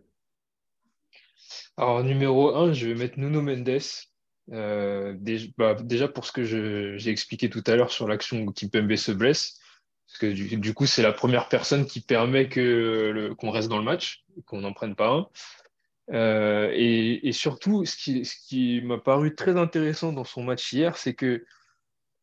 Alors, numéro 1, je vais mettre Nuno Mendes. Euh, bah, déjà, pour ce que j'ai expliqué tout à l'heure sur l'action où Kimpembe se blesse, parce que du, coup, c'est la première personne qui permet qu'on reste dans le match, qu'on n'en prenne pas un. Euh, et, surtout, ce qui, m'a paru très intéressant dans son match hier, c'est que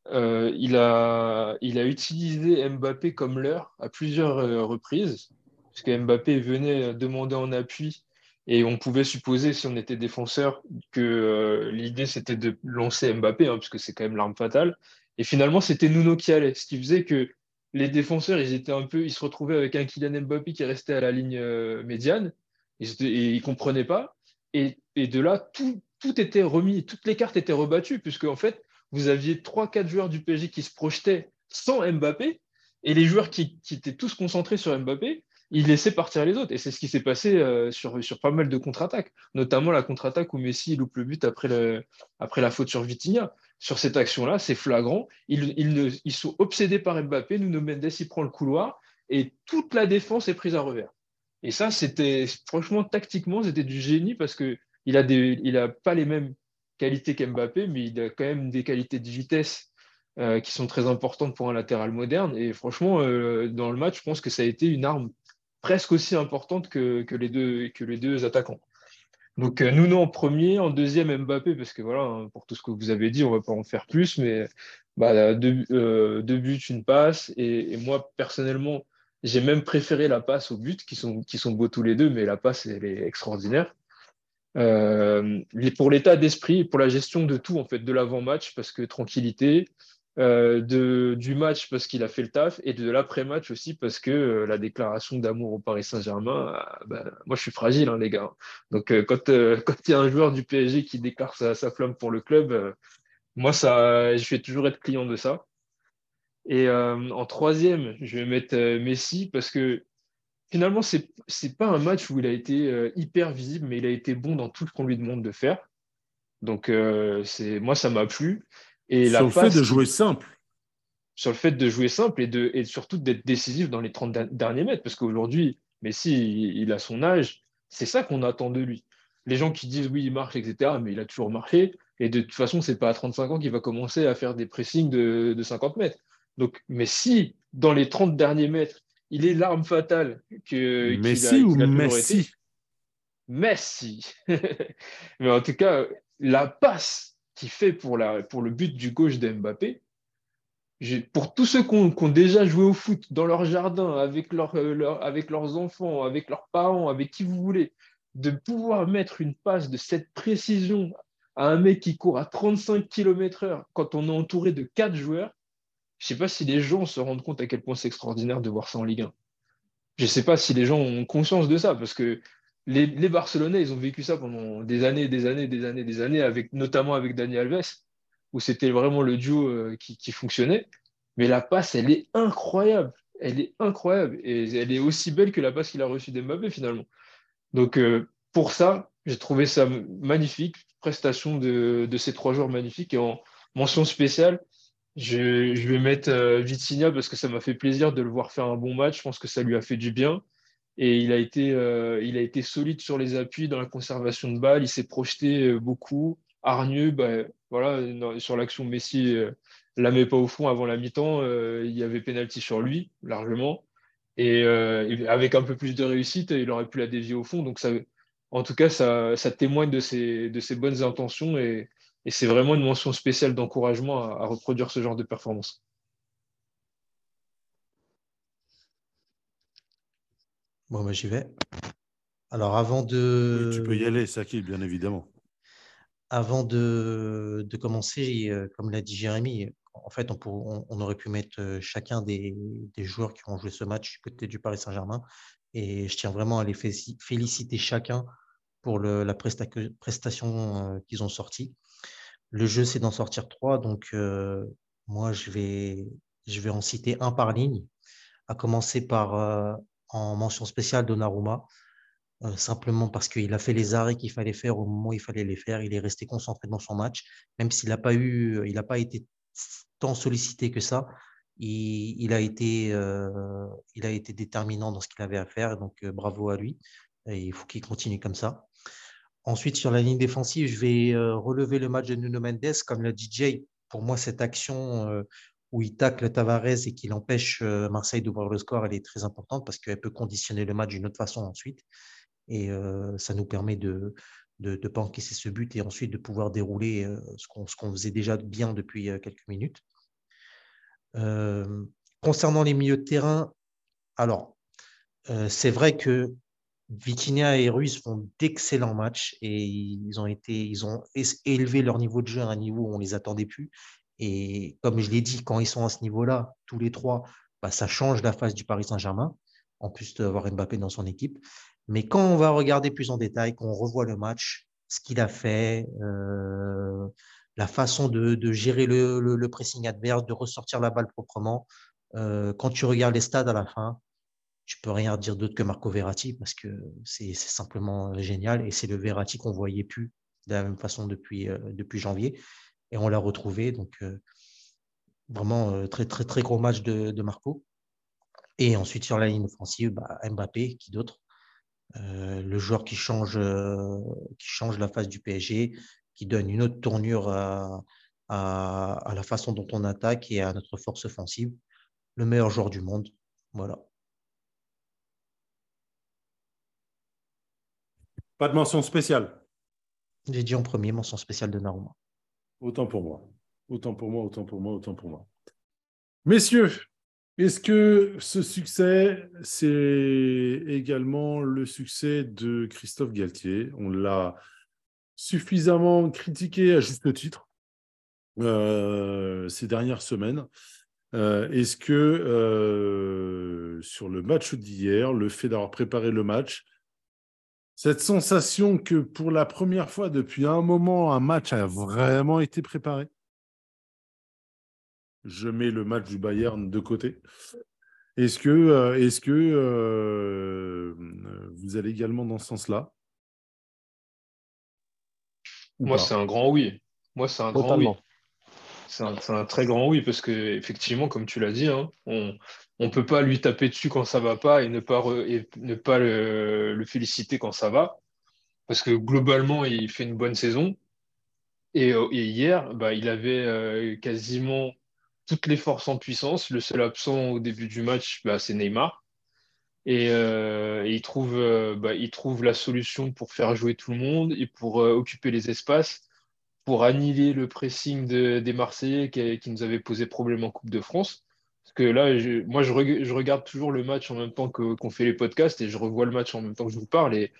euh, il, a, il a utilisé Mbappé comme l'heure à plusieurs euh, reprises, parce que Mbappé venait demander en appui, et on pouvait supposer, si on était défenseur, que l'idée c'était de lancer Mbappé, hein, parce que c'est quand même l'arme fatale. Et finalement, c'était Nuno qui allait, ce qui faisait que les défenseurs, ils étaient un peu, ils se retrouvaient avec un Kylian Mbappé qui restait à la ligne médiane ils ne comprenaient pas. Et, de là, tout, était remis, toutes les cartes étaient rebattues, puisque en fait, vous aviez 3-4 joueurs du PSG qui se projetaient sans Mbappé, et les joueurs qui, étaient tous concentrés sur Mbappé, ils laissaient partir les autres. Et c'est ce qui s'est passé euh, sur, sur pas mal de contre-attaques, notamment la contre-attaque où Messi loupe le but après, la faute sur Vitinha. Sur cette action-là, c'est flagrant. Ils, ils, ils, sont obsédés par Mbappé. Nuno Mendes, il prend le couloir et toute la défense est prise à revers. Et ça, c'était franchement tactiquement, c'était du génie parce que il a pas les mêmes qualités qu'Mbappé, mais il a quand même des qualités de vitesse euh, qui sont très importantes pour un latéral moderne. Et franchement, euh, dans le match, je pense que ça a été une arme presque aussi importante que, les, deux, attaquants. Donc euh, Nuno en premier, en deuxième Mbappé, parce que voilà, hein, pour tout ce que vous avez dit, on va pas en faire plus, mais bah, deux, deux, buts, une passe. Et moi, personnellement, j'ai même préféré la passe au but, qui sont, qui sont beaux tous les deux, mais la passe, elle est extraordinaire. Euh, pour l'état d'esprit, pour la gestion de tout, en fait, de l'avant-match, parce que tranquillité, euh, de, du match, parce qu'il a fait le taf, et de l'après-match aussi, parce que euh, la déclaration d'amour au Paris Saint-Germain, ben, moi, je suis fragile, hein, les gars. Donc, quand il y a un joueur du PSG qui déclare sa, sa flamme pour le club, moi, ça, je vais toujours être client de ça. Et euh, en troisième, je vais mettre euh, Messi parce que finalement, ce n'est pas un match où il a été euh, hyper visible, mais il a été bon dans tout ce qu'on lui demande de faire. Donc, c'est moi, ça m'a plu. Et sur le fait de jouer simple. Sur le fait de jouer simple et, de, et surtout d'être décisif dans les 30 derniers mètres. Parce qu'aujourd'hui, Messi, il, a son âge. C'est ça qu'on attend de lui. Les gens qui disent oui, il marche, etc., mais il a toujours marché. Et de toute façon, ce n'est pas à 35 ans qu'il va commencer à faire des pressings de, de 50 mètres. Donc, mais si dans les 30 derniers mètres, il est l'arme fatale que Messi ou Messi Messi. mais en tout cas, la passe qu'il fait pour, la, pour le but du gauche d'Mbappé, pour tous ceux qui ont, déjà joué au foot dans leur jardin, avec, euh, avec leurs enfants, avec leurs parents, avec qui vous voulez, de pouvoir mettre une passe de cette précision à un mec qui court à 35 km/h quand on est entouré de quatre joueurs, je ne sais pas si les gens se rendent compte à quel point c'est extraordinaire de voir ça en Ligue 1. Je ne sais pas si les gens ont conscience de ça, parce que les, Barcelonais, ils ont vécu ça pendant des années, des années, des années, des années, avec, notamment avec Dani Alves, où c'était vraiment le duo euh, qui, fonctionnait. Mais la passe, elle est incroyable. Elle est incroyable. Et elle est aussi belle que la passe qu'il a reçue d'Mbappé, finalement. Donc, euh, pour ça, j'ai trouvé ça magnifique. Prestation de, de, ces trois joueurs magnifiques. Et en mention spéciale, je, vais mettre euh, parce que ça m'a fait plaisir de le voir faire un bon match. Je pense que ça lui a fait du bien. Et il a été, euh, solide sur les appuis, dans la conservation de balles. Il s'est projeté euh, beaucoup. Hargneux, bah, voilà, sur l'action Messi, euh, la met pas au fond avant la mi-temps. il y avait pénalty sur lui, largement. Et, avec un peu plus de réussite, il aurait pu la dévier au fond. Donc, en tout cas, ça, ça témoigne de ses, de ses bonnes intentions. Et, Et c'est vraiment une mention spéciale d'encouragement à, reproduire ce genre de performance. Bon, ben, j'y vais. Alors, avant de. tu peux y aller, Saki, bien évidemment. Avant de, de commencer, euh, comme l'a dit Jérémy, en fait, on, on, aurait pu mettre euh, chacun des, des, joueurs qui ont joué ce match du côté du Paris Saint-Germain. Et je tiens vraiment à les féliciter chacun pour le, la prestation euh, qu'ils ont sortie. Le jeu, c'est d'en sortir trois. Donc, euh, moi, je vais, en citer un par ligne, à commencer par, euh, en mention spéciale, Donnarumma. Euh, simplement parce qu'il a fait les arrêts qu'il fallait faire au moment où il fallait les faire. Il est resté concentré dans son match, même s'il n'a pas eu, il n'a pas été tant sollicité que ça. Il, a été, déterminant dans ce qu'il avait à faire. Donc bravo à lui. Il faut qu'il continue comme ça. Ensuite, sur la ligne défensive, je vais euh, relever le match de Nuno Mendes. Comme l'a DJ, pour moi, cette action euh, où il tacle Tavares et qu'il empêche euh, Marseille d'ouvrir le score, elle est très importante parce qu'elle peut conditionner le match d'une autre façon ensuite. Et ça nous permet de ne pas encaisser ce but et ensuite de pouvoir dérouler ce qu'on faisait déjà bien depuis quelques minutes. concernant les milieux de terrain, alors, c'est vrai que Vitinha et Ruiz font d'excellents matchs et ils ont été, ils ont élevé leur niveau de jeu à un niveau où on les attendait plus. Et comme je l'ai dit, quand ils sont à ce niveau-là, tous les trois, bah, ça change la face du Paris Saint-Germain, en plus d'avoir Mbappé dans son équipe. Mais quand on va regarder plus en détail, qu'on revoit le match, ce qu'il a fait, euh, la façon de, gérer le, le, pressing adverse, de ressortir la balle proprement, euh, quand tu regardes les stades à la fin, tu peux rien dire d'autre que Marco Verratti parce que c'est simplement génial et c'est le Verratti qu'on voyait plus de la même façon depuis, euh, depuis janvier et on l'a retrouvé. Donc, euh, vraiment euh, très, très, très gros match de, Marco. Et ensuite, sur la ligne offensive, bah, Mbappé, qui d'autre? Le joueur qui change, qui change la face du PSG, qui donne une autre tournure à, à la façon dont on attaque et à notre force offensive. Le meilleur joueur du monde. Voilà. Pas de mention spéciale. J'ai dit en premier, mention spéciale de Naruma. Autant pour moi. Autant pour moi, autant pour moi, autant pour moi. Messieurs, est-ce que ce succès, c'est également le succès de Christophe Galtier? On l'a suffisamment critiqué à juste titre euh, ces dernières semaines. Euh, est-ce que euh, sur le match d'hier, le fait d'avoir préparé le match, cette sensation que pour la première fois depuis un moment, un match a vraiment été préparé. Je mets le match du Bayern de côté. Est-ce que, euh, est que euh, vous allez également dans ce sens-là? Moi, c'est un grand oui. Moi, c'est un grand oui. C'est un, très grand oui, parce que effectivement, comme tu l'as dit, hein, on ne peut pas lui taper dessus quand ça va pas et ne pas, ne le, féliciter quand ça va. Parce que globalement, il fait une bonne saison. Et, euh, hier, bah, il avait euh, quasiment toutes les forces en puissance. Le seul absent au début du match, bah, c'est Neymar. Et, euh, bah, il trouve la solution pour faire jouer tout le monde et pour occuper les espaces pour annihiler le pressing des Marseillais qui, nous avait posé problème en Coupe de France. Parce que là, moi, je, regarde toujours le match en même temps qu'on fait les podcasts et je revois le match en même temps que je vous parle. Et,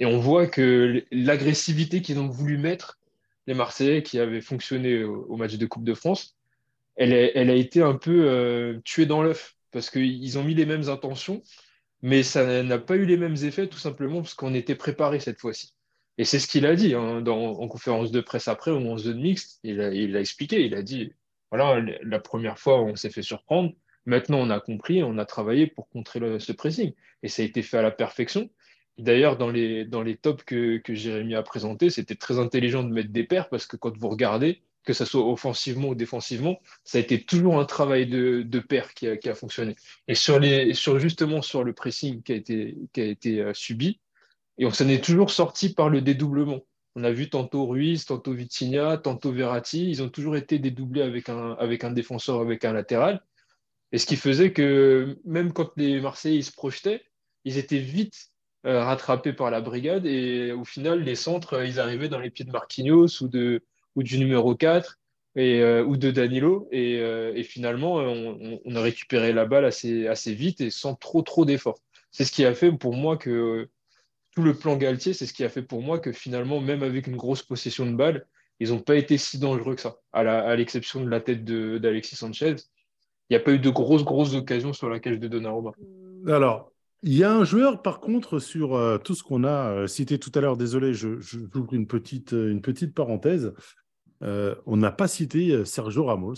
on voit que l'agressivité qu'ils ont voulu mettre, les Marseillais qui avaient fonctionné au, match de Coupe de France, elle, a été un peu euh, tuée dans l'œuf. Parce qu'ils ont mis les mêmes intentions, mais ça n'a pas eu les mêmes effets, tout simplement parce qu'on était préparé cette fois-ci. Et c'est ce qu'il a dit hein, en conférence de presse après, au en zone mixte. Il a, expliqué, il a dit voilà, la première fois, on s'est fait surprendre. Maintenant, on a compris, on a travaillé pour contrer ce pressing. Et ça a été fait à la perfection. D'ailleurs, dans les, dans les tops que, que Jérémy a présentés, c'était très intelligent de mettre des paires parce que quand vous regardez, que ce soit offensivement ou défensivement, ça a été toujours un travail de, de qui a, qui a, fonctionné. Et sur, les, sur justement sur le pressing qui a été, qui a été euh, subi, et on s'en est toujours sorti par le dédoublement. On a vu tantôt Ruiz, tantôt Vitinha, tantôt Verratti. Ils ont toujours été dédoublés avec un, avec un défenseur, avec un latéral. Et ce qui faisait que même quand les Marseillais se projetaient, ils étaient vite euh, rattrapés par la brigade. Et au final, les centres, ils arrivaient dans les pieds de Marquinhos ou de, ou du numéro 4 et, euh, ou de Danilo. Et, euh, finalement, on, on, a récupéré la balle assez, assez vite et sans trop, trop d'efforts. C'est ce qui a fait pour moi que tout le plan Galtier, c'est ce qui a fait pour moi que finalement, même avec une grosse possession de balle, ils n'ont pas été si dangereux que ça, à l'exception de la tête d'Alexis Sanchez. Il n'y a pas eu de grosses, grosses occasions sur la cage de Donnarumma. Alors, il y a un joueur, par contre, sur euh, tout ce qu'on a euh, cité tout à l'heure, désolé, je, j'ouvre une petite, euh, une petite parenthèse. on n'a pas cité Sergio Ramos.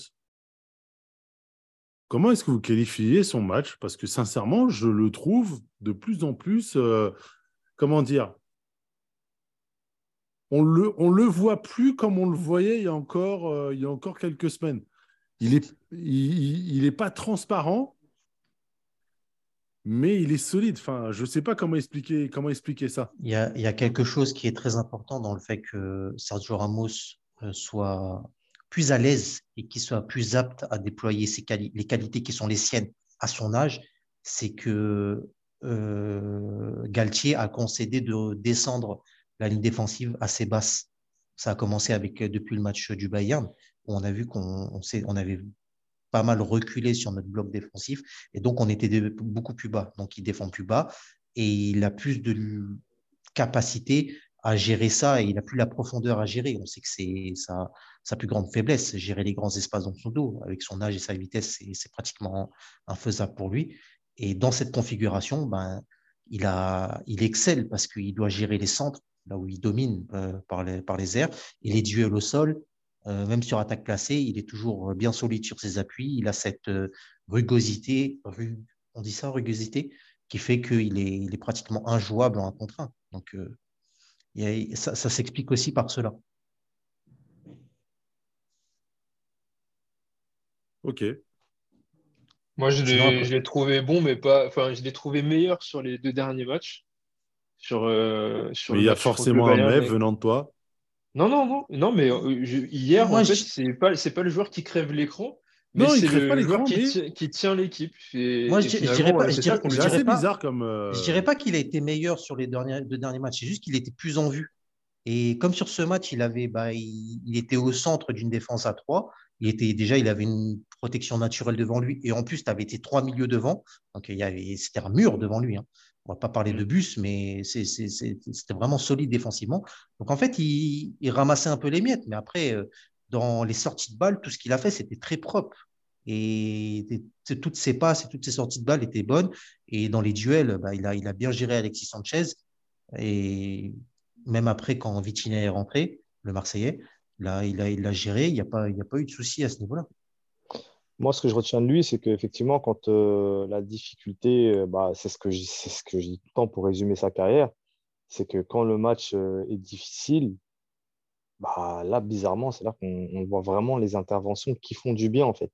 Comment est-ce que vous qualifiez son match? Parce que sincèrement, je le trouve de plus en plus, comment dire, on le, on le voit plus comme on le voyait il y a encore, il y a encore quelques semaines. Il n'est il, il pas transparent, mais il est solide. Enfin, je ne sais pas comment expliquer, comment expliquer ça. Il y, a, il y, a, quelque chose qui est très important dans le fait que Sergio Ramos euh, soit plus à l'aise et qu'il soit plus apte à déployer ses les qualités qui sont les siennes à son âge, c'est que euh, Galtier a concédé de descendre la ligne défensive assez basse. Ça a commencé avec depuis le match du Bayern, où on a vu qu'on on, on avait pas mal reculé sur notre bloc défensif et donc on était beaucoup plus bas. Donc il défend plus bas et il a plus de capacité à gérer ça et il n'a plus la profondeur à gérer. On sait que c'est sa, sa, plus grande faiblesse, gérer les grands espaces dans son dos. Avec son âge et sa vitesse, c'est pratiquement infaisable pour lui. Et dans cette configuration, ben, il, a, il excelle parce qu'il doit gérer les centres, là où il domine euh, par, les, par les airs, et les duels au sol, euh, même sur attaque placée, il est toujours bien solide sur ses appuis. Il a cette euh, rugosité, on dit ça, rugosité, qui fait qu'il est, il est pratiquement injouable en un contre un. Donc, euh, ça, s'explique aussi par cela. Ok. Moi, je l'ai, trouvé bon, mais pas. Enfin, je l'ai trouvé meilleur sur les deux derniers matchs. Sur, sur mais il y a forcément un mais venant de toi. Non, non, non, non, mais euh, hier, en fait, c'est pas, c'est pas le joueur qui crève l'écran, mais c'est le joueur qui, qui, tient l'équipe. Moi, je, dirais pas, dirais, assez bizarre comme. Euh, je dirais pas qu'il a été meilleur sur les derniers, deux derniers matchs, c'est juste qu'il était plus en vue. Et comme sur ce match, il avait, bah, il, était au centre d'une défense à trois. Il était déjà, il avait une protection naturelle devant lui, et en plus, tu avais été trois milieux devant, donc il y avait, c'était un mur devant lui. Hein on va pas parler de mm. bus, mais c'était vraiment solide défensivement. Donc en fait, il, ramassait un peu les miettes, mais après, euh, dans les sorties de balles, tout ce qu'il a fait, c'était très propre. Et toutes ses passes et toutes ses sorties de balles étaient bonnes. Et dans les duels, bah, il, a, il a bien géré Alexis Sanchez. Et même après, quand Vitinha est rentré, le Marseillais, là, il a, il a géré. Il n'y a, pas, a eu de souci à ce niveau-là. Moi, ce que je retiens de lui, c'est qu'effectivement, quand euh, la difficulté, euh, bah, c'est ce que je c'est ce que je dis tout le temps pour résumer sa carrière, c'est que quand le match euh, est difficile, bah, là, bizarrement, c'est là qu'on voit vraiment les interventions qui font du bien, en fait.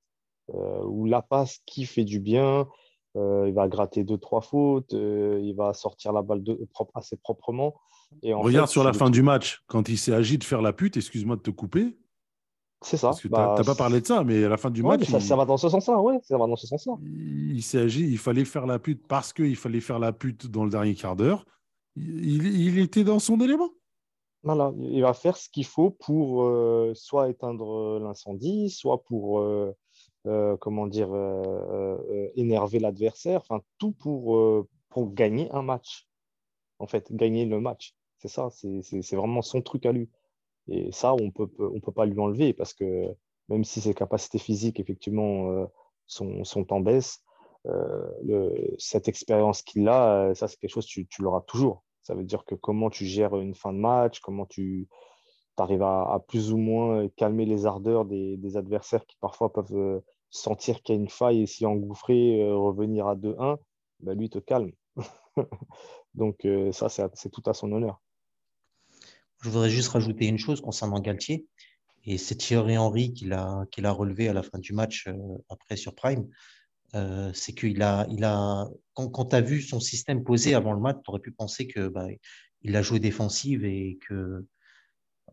ou la passe qui fait du bien, il va gratter deux, trois fautes, il va sortir la balle de, propre, assez proprement. Et Regarde sur la fin du match, quand il s'est agi de faire la pute, excuse-moi de te couper, c'est ça. Parce que bah, tu n'as pas parlé de ça, mais à la fin du match. Ça, va dans ce sens-là, ouais. Ça va dans ce sens-là. Il, s'est agi, il fallait faire la pute parce qu'il fallait faire la pute dans le dernier quart d'heure. Il, était dans son élément. Voilà, il va faire ce qu'il faut pour euh, soit éteindre l'incendie, soit pour, euh, euh, comment dire, énerver l'adversaire. Enfin, tout pour, pour gagner un match. En fait, gagner le match. C'est ça, c'est vraiment son truc à lui. Et ça, on peut, on peut pas lui enlever parce que même si ses capacités physiques, effectivement, euh, sont, en baisse, euh, cette expérience qu'il a, euh, ça, c'est quelque chose, tu, tu l'auras toujours. Ça veut dire que comment tu gères une fin de match, comment tu arrives à, plus ou moins calmer les ardeurs des adversaires qui parfois peuvent sentir qu'il y a une faille et s'y engouffrer, revenir à 2-1, ben lui te calme. Donc ça, c'est tout à son honneur. Je voudrais juste rajouter une chose concernant Galtier. Et c'est Thierry Henry qui l'a, relevé à la fin du match, euh, après sur Prime. Euh, c'est qu'il a, quand, tu as vu son système posé avant le match, tu aurais pu penser que bah, il a joué défensive et que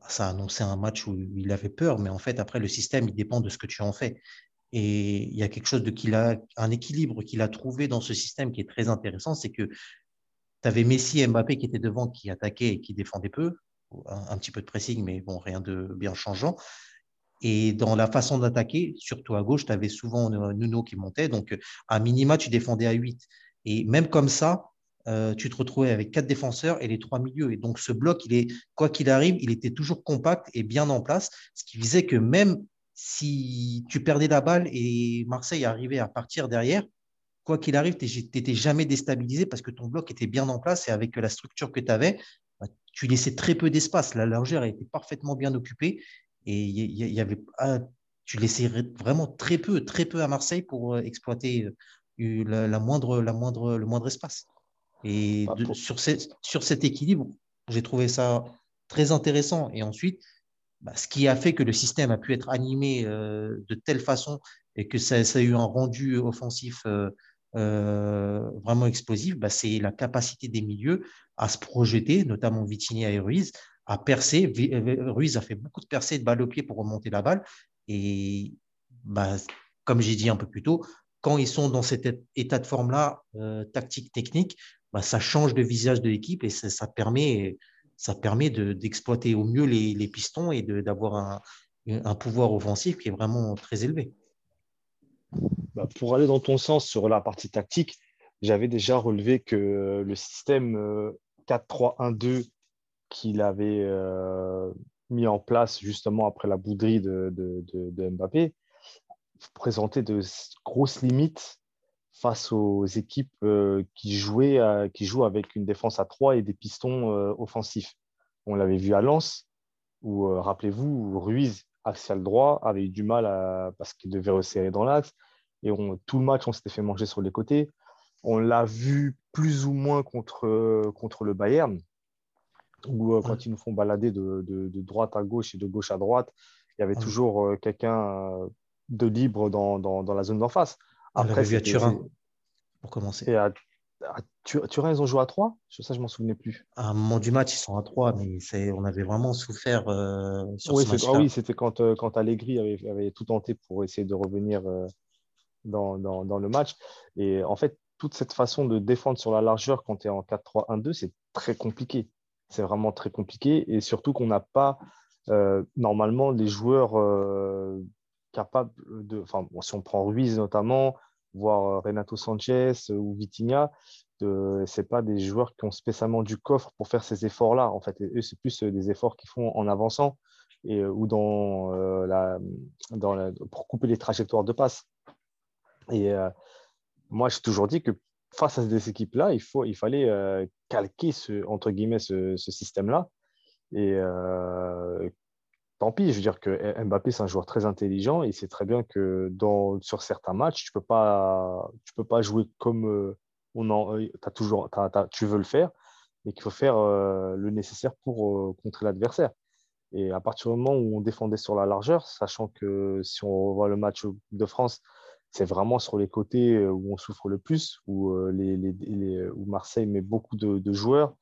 ça annonçait un match où il avait peur. Mais en fait, après, le système, il dépend de ce que tu en fais. Et il y a quelque chose de qu'il a, un équilibre qu'il a trouvé dans ce système qui est très intéressant, c'est que tu avais Messi et Mbappé qui étaient devant, qui attaquaient et qui défendaient peu un, petit peu de pressing, mais bon, rien de bien changeant. Et dans la façon d'attaquer, surtout à gauche, tu avais souvent Nuno qui montait. Donc, à minima, tu défendais à 8. Et même comme ça, euh, tu te retrouvais avec quatre défenseurs et les trois milieux. Et donc, ce bloc, il est, quoi qu'il arrive, il était toujours compact et bien en place, ce qui faisait que même si tu perdais la balle et Marseille arrivait à partir derrière, quoi qu'il arrive, tu n'étais jamais déstabilisé parce que ton bloc était bien en place et avec la structure que tu avais, bah, tu laissais très peu d'espace. La largeur était parfaitement bien occupée et il y, avait, ah, tu laissais vraiment très peu, très peu à Marseille pour euh, exploiter euh, la, moindre, la moindre, le moindre espace. Et sur, sur cet équilibre, j'ai trouvé ça très intéressant. Et ensuite, bah, ce qui a fait que le système a pu être animé euh, de telle façon et que ça, a eu un rendu offensif vraiment explosif, bah, c'est la capacité des milieux à se projeter, notamment Vitinia et Ruiz, a percé. Euh, Ruiz a fait beaucoup de percées de balle au pied pour remonter la balle. Et bah, comme j'ai dit un peu plus tôt, quand ils sont dans cet état de forme-là, euh, tactique, technique, ça change le visage de l'équipe et ça, permet, ça permet d'exploiter au mieux les, pistons et d'avoir un, pouvoir offensif qui est vraiment très élevé. Bah, pour aller dans ton sens sur la partie tactique, j'avais déjà relevé que le système 4-3-1-2 euh, qu'il avait euh, mis en place justement après la bouderie de, de, Mbappé présentait de grosses limites face aux équipes euh, qui, jouaient qui jouent avec une défense à 3 et des pistons euh, offensifs. On l'avait vu à Lens, où, rappelez-vous, Ruiz, axial droit, avait eu du mal parce qu'il devait resserrer dans l'axe. Et on, tout le match, on s'était fait manger sur les côtés. On l'a vu plus ou moins contre, contre le Bayern, euh, quand ils nous font balader de, droite à gauche et de gauche à droite, il y avait toujours euh, quelqu'un euh, de libre dans, la zone d'en face. Après, vu à Turin, pour commencer. Et à, Turin, ils ont joué à 3 Ça, je m'en souvenais plus. À un moment du match, ils sont à 3, mais on avait vraiment souffert sur oui, ce match ah oui, c'était quand, quand Allegri avait, tout tenté pour essayer de revenir dans, dans, le match. Et en fait, toute cette façon de défendre sur la largeur quand tu es en 4-3-1-2, c'est très compliqué c'est vraiment très compliqué. Et surtout qu'on n'a pas euh, normalement des joueurs euh, capables de. Enfin, si on prend Ruiz notamment, voire euh, Renato Sanchez ou Vitinha, ce n'est pas des joueurs qui ont spécialement du coffre pour faire ces efforts-là. En fait, eux, c'est plus des efforts qu'ils font en avançant et, ou dans, la, dans pour couper les trajectoires de passe. Et moi, j'ai toujours dit que face à ces équipes-là, il, il fallait euh, calquer ce, entre guillemets, ce, système-là. Et euh, tant pis, je veux dire que Mbappé, c'est un joueur très intelligent et il sait très bien que dans, sur certains matchs, tu ne peux, pas, peux pas jouer comme euh, on en, as toujours, tu veux le faire, mais qu'il faut faire le nécessaire pour contrer l'adversaire. Et à partir du moment où on défendait sur la largeur, sachant que si on revoit le match de France, c'est vraiment sur les côtés euh, où on souffre le plus, où, euh, les, où Marseille met beaucoup de, joueurs, euh,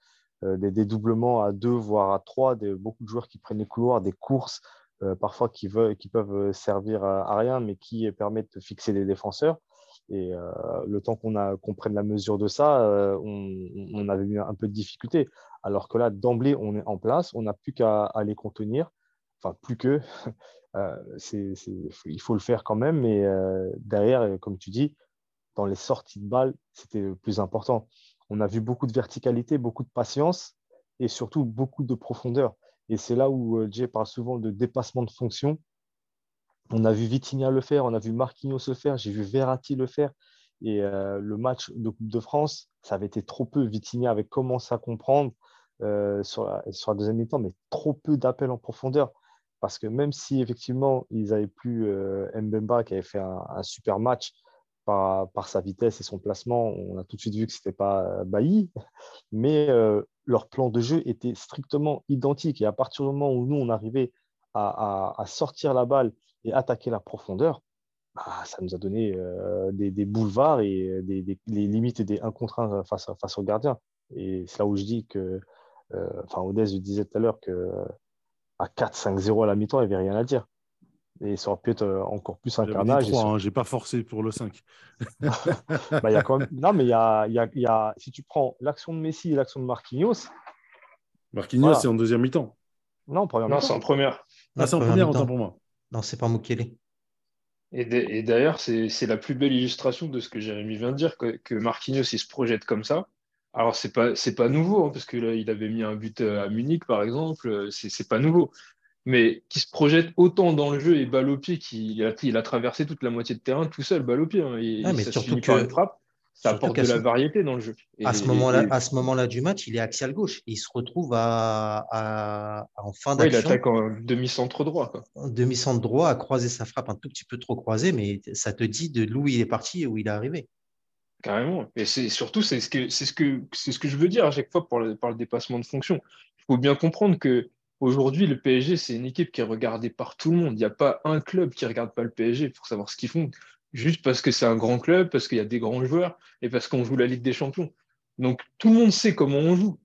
des dédoublements à deux, voire à trois, beaucoup de joueurs qui prennent les couloirs, des courses, parfois qui, veulent, qui peuvent servir à, rien, mais qui permettent de fixer des défenseurs. Et le temps qu'on qu'on prenne la mesure de ça, on, avait eu un peu de difficulté. Alors que là, d'emblée, on est en place, on n'a plus qu'à les contenir. Enfin, plus que. Euh, il faut le faire quand même, mais euh, derrière, euh, comme tu dis, dans les sorties de balles, c'était plus important. On a vu beaucoup de verticalité, beaucoup de patience et surtout beaucoup de profondeur. Et c'est là où Jay parle souvent de dépassement de fonction. On a vu Vitinha le faire, on a vu Marquinhos le faire, j'ai vu Verratti le faire. Et le match de Coupe de France, ça avait été trop peu. Vitinha avait commencé à comprendre sur, la, sur la deuxième mi-temps, mais trop peu d'appels en profondeur. Parce que même si effectivement ils n'avaient plus euh, Mbemba qui avait fait un, super match par, sa vitesse et son placement, on a tout de suite vu que ce n'était pas euh, Bailly, mais euh, leur plan de jeu était strictement identique. Et à partir du moment où nous, on arrivait à, sortir la balle et attaquer la profondeur, bah, ça nous a donné des, des, boulevards et des, les limites des 1 contre 1 face, au gardien. Et c'est là où je dis que, enfin, Odès, je disais tout à l'heure que à 4-5-0 à la mi-temps, il n'y avait rien à dire. Et ça aurait pu être euh, encore plus un carnage. Je hein, n'ai pas forcé pour le 5. bah, y a quand même... Non, mais y a, y a, y a... si tu prends l'action de Messi et l'action de Marquinhos. Marquinhos, c'est en deuxième mi-temps. Non, première Non, mi-temps. c'est en première. Ah, c'est en première autant pour moi. Non, c'est pas Mukele. Et, d'ailleurs, c'est c'est la plus belle illustration de ce que Jérémy vient de dire, que, que Marquinhos il se projette comme ça. Alors, c'est pas, c'est pas nouveau, hein, parce que là, il avait mis un but euh, à Munich, par exemple, euh, c'est c'est pas nouveau. Mais qui se projette autant dans le jeu et balle au pied, qu'il a, il a traversé toute la moitié de terrain tout seul, balle au pied. hein, et, Ah, mais ça surtout que- une frappe. Ça apporte de la ce- variété dans le jeu. Et- À ce moment-là, et- à ce moment-là du match, il est axial gauche. Il se retrouve à, à- en fin ouais, il d'action, attaque en demi-centre droit. en demi-centre droit, à croiser sa frappe un tout petit peu trop croisée, mais ça te dit de d'où il est parti et où il est arrivé. Carrément. Et c'est surtout, c'est ce que, c'est ce que, c'est ce que je veux dire à chaque fois par le, par le dépassement de fonction. Il faut bien comprendre que aujourd'hui, le PSG, c'est une équipe qui est regardée par tout le monde. Il n'y a pas un club qui regarde pas le PSG pour savoir ce qu'ils font, juste parce que c'est un grand club, parce qu'il y a des grands joueurs et parce qu'on joue la Ligue des Champions. Donc, tout le monde sait comment on joue.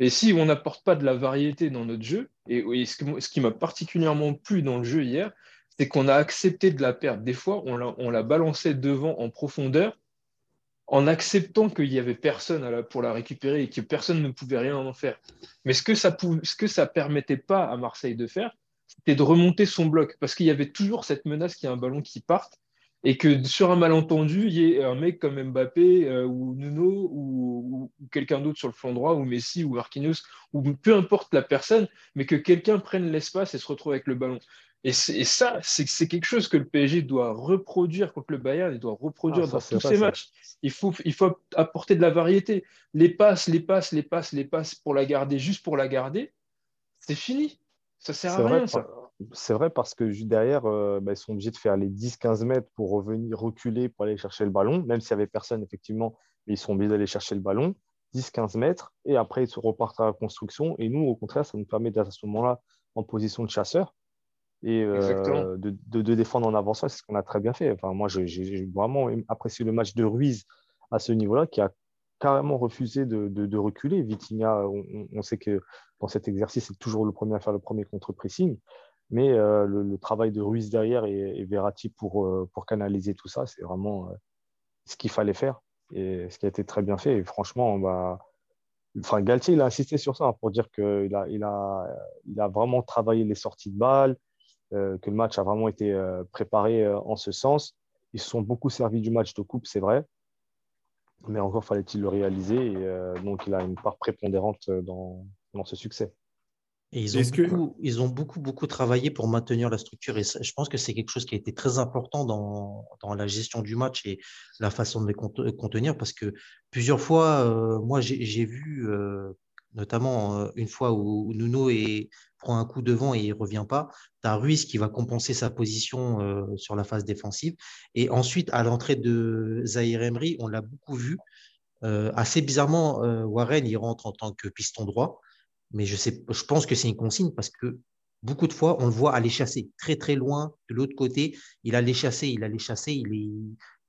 Et si on n'apporte pas de la variété dans notre jeu, et, ce qui m'a particulièrement plu dans le jeu hier, c'est qu'on a accepté de la perdre. Des fois, on la, on la balançait devant en profondeur en acceptant qu'il n'y avait personne pour la récupérer et que personne ne pouvait rien en faire. Mais ce que ça pou- ce que ça permettait pas à Marseille de faire, c'était de remonter son bloc parce qu'il y avait toujours cette menace qu'il y a un ballon qui parte et que sur un malentendu, il y ait un mec comme Mbappé euh, ou Nuno ou quelqu'un d'autre sur le flanc droit ou Messi ou Marquinhos ou peu importe la personne, mais que quelqu'un prenne l'espace et se retrouve avec le ballon. Et, ça, c'est quelque chose que le PSG doit reproduire contre le Bayern, il doit reproduire Ah, ça, dans tous ses ça. matchs. Il faut, il faut apporter de la variété. Les passes, les passes, les passes, les passes pour la garder, juste pour la garder, c'est fini. Ça sert à vrai, rien, ça. c'est vrai parce que derrière, euh, bah, ils sont obligés de faire les 10-15 mètres pour revenir reculer pour aller chercher le ballon, même s'il n'y avait personne, effectivement, mais ils sont obligés d'aller chercher le ballon, 10-15 mètres, et après ils se repartent à la construction. Et nous, au contraire, ça nous permet d'être à ce moment-là en position de chasseur et euh, de, de- de défendre en avançant. C'est ce qu'on a très bien fait. Enfin, moi, j'ai vraiment apprécié le match de Ruiz à ce niveau-là, qui a carrément refusé de, de- reculer. Vitinha, on, on- sait que dans cet exercice, c'est toujours le premier à faire le premier contre-pressing. Mais euh, le, le travail de Ruiz derrière et, et Verratti pour, euh, pour canaliser tout ça, c'est vraiment ce qu'il fallait faire et ce qui a été très bien fait. Et franchement, bah, enfin, Galtier, il a insisté sur ça hein, pour dire qu'il a, il a, il a vraiment travaillé les sorties de balles, que le match a vraiment été euh, préparé euh, en ce sens. Ils se sont beaucoup servis du match de coupe, c'est vrai. Mais encore fallait-il le réaliser. Et, euh, donc, il a une part prépondérante euh, dans, dans ce succès. Et ils ont, que- beaucoup, ils ont beaucoup, beaucoup travaillé pour maintenir la structure. Et je pense que c'est quelque chose qui a été très important dans, dans la gestion du match et la façon de les cont- contenir. Parce que plusieurs fois, euh, moi, j'ai j'ai vu, euh, notamment euh, une fois où Nuno prend un coup devant et il revient pas, tu as Ruiz qui va compenser sa position euh, sur la phase défensive. Et ensuite, à l'entrée de Zahir Emery, on l'a beaucoup vu. Euh, assez bizarrement, Warren, il rentre en tant que piston droit mais je, sais, je pense que c'est une consigne parce que beaucoup de fois, on le voit aller chasser très très loin de l'autre côté. Il allait chasser, il allait chasser,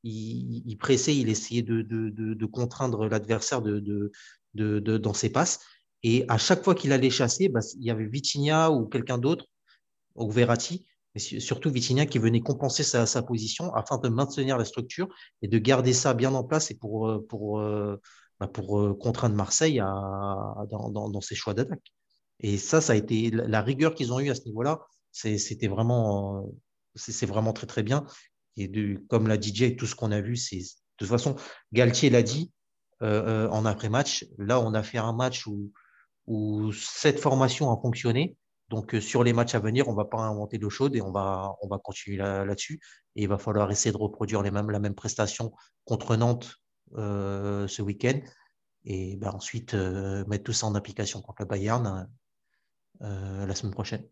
il, pressait, il essayait de, de contraindre l'adversaire de, de, dans ses passes. Et à chaque fois qu'il allait chasser, bah, il y avait Vitinha ou quelqu'un d'autre, ou Verratti, mais surtout Vitinha qui venait compenser sa, position afin de maintenir la structure et de garder ça bien en place et pour, pour, pour euh, contraindre Marseille à, dans, dans, ses choix d'attaque. Et ça, ça a été la rigueur qu'ils ont eue à ce niveau-là. C'était vraiment, c'est vraiment très très bien. Et de, comme l'a DJ, tout ce qu'on a vu, c'est de toute façon, Galtier l'a dit euh, en après-match. Là, on a fait un match où, où cette formation a fonctionné. Donc, euh, sur les matchs à venir, on ne va pas inventer l'eau chaude et on va, on va continuer là-dessus. Là et il va falloir essayer de reproduire les mêmes, la même prestation contre Nantes euh, ce week-end et ben ensuite euh, mettre tout ça en application contre le Bayern euh, la semaine prochaine,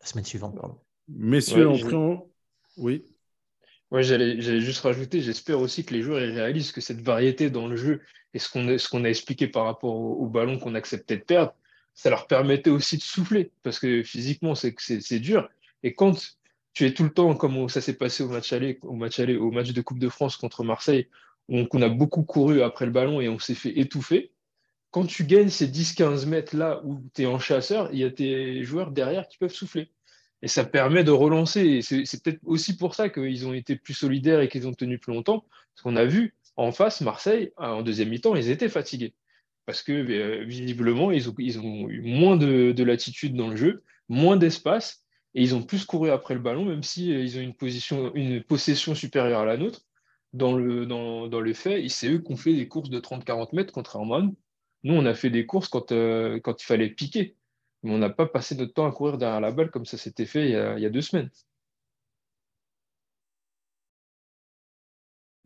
la semaine suivante. Pardon. Messieurs, ouais, on prend. Oui. Ouais, j'allais juste rajouter, j'espère aussi que les joueurs réalisent que cette variété dans le jeu et ce qu'on a, expliqué par rapport au, ballon qu'on acceptait de perdre, ça leur permettait aussi de souffler parce que physiquement c'est dur. Et quand tu es tout le temps comme ça s'est passé au match aller, au match aller, au match de Coupe de France contre Marseille, donc on a beaucoup couru après le ballon et on s'est fait étouffer. Quand tu gagnes ces 10-15 mètres là où tu es en chasseur, il y a tes joueurs derrière qui peuvent souffler. Et ça permet de relancer. C'est peut-être aussi pour ça qu'ils ont été plus solidaires et qu'ils ont tenu plus longtemps. Parce qu'on a vu en face, Marseille, en deuxième mi-temps, ils étaient fatigués. Parce que euh, visiblement, ils ont, eu moins de, de latitude dans le jeu. moins d'espace et ils ont plus couru après le ballon, même si euh, ont une, possession supérieure à la nôtre. Dans le, fait, c'est eux qui ont fait des courses de 30-40 mètres, contrairement à nous. Nous, on a fait des courses quand, euh, quand il fallait piquer. Mais on n'a pas passé notre temps à courir derrière la balle comme ça s'était fait il y, a, il y a deux semaines.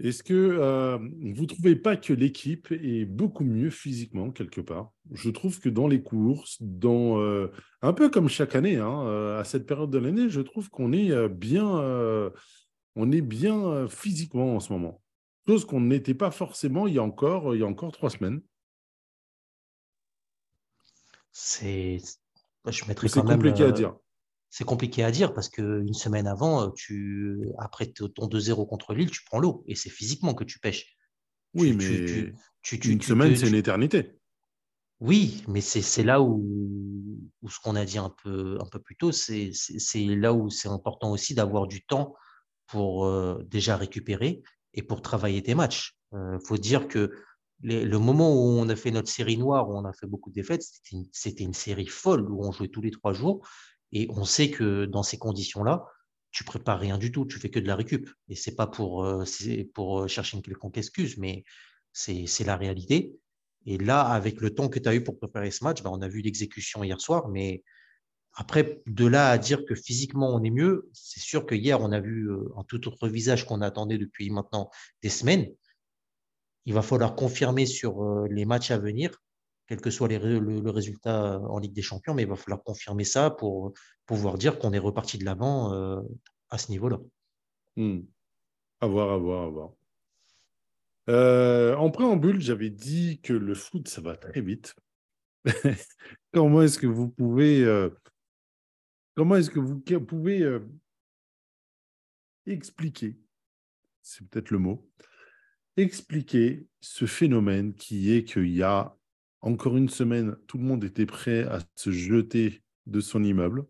Est-ce que euh, vous ne trouvez pas que l'équipe est beaucoup mieux physiquement quelque part? Je trouve que dans les courses, dans, euh, un peu comme chaque année, hein, euh, à cette période de l'année, je trouve qu'on est bien, on est bien physiquement en ce moment. Chose qu'on n'était pas forcément il y a encore, il y a encore trois semaines. C'est, je mettrais C'est compliqué à euh, dire. C'est compliqué à dire parce qu'une semaine avant, tu, après ton 2-0 contre Lille, tu prends l'eau et c'est physiquement que tu pêches. Oui, Tu- mais tu- une semaine, c'est une éternité. Oui, mais c'est là où, où ce qu'on a dit un peu, un peu plus tôt, c'est là où c'est important aussi d'avoir du temps pour euh, déjà récupérer et pour travailler tes matchs. Il faut dire que le moment où on a fait notre série noire, où on a fait beaucoup de défaites, c'était une, série folle où on jouait tous les trois jours. Et on sait que dans ces conditions-là, tu prépares rien du tout, tu fais que de la récup. Et c'est pas pour, euh, euh, chercher une quelconque excuse, mais c'est la réalité. Et là, avec le temps que tu as eu pour préparer ce match, ben, on a vu l'exécution hier soir, mais après, de là à dire que physiquement on est mieux, c'est sûr que hier on a vu euh, un tout autre visage qu'on attendait depuis maintenant des semaines. Il va falloir confirmer sur euh, les matchs à venir, quel que soit le, résultat en Ligue des Champions, mais il va falloir confirmer ça pour pouvoir dire qu'on est reparti de l'avant euh, à ce niveau-là. Hmm. À voir, à voir, à voir. Euh, en préambule, j'avais dit que le foot, ça va très vite. Comment est-ce que vous pouvez, euh, comment est-ce que vous pouvez euh, expliquer, c'est peut-être le mot, expliquer ce phénomène qui est qu'il y a encore une semaine, tout le monde était prêt à se jeter de son immeuble.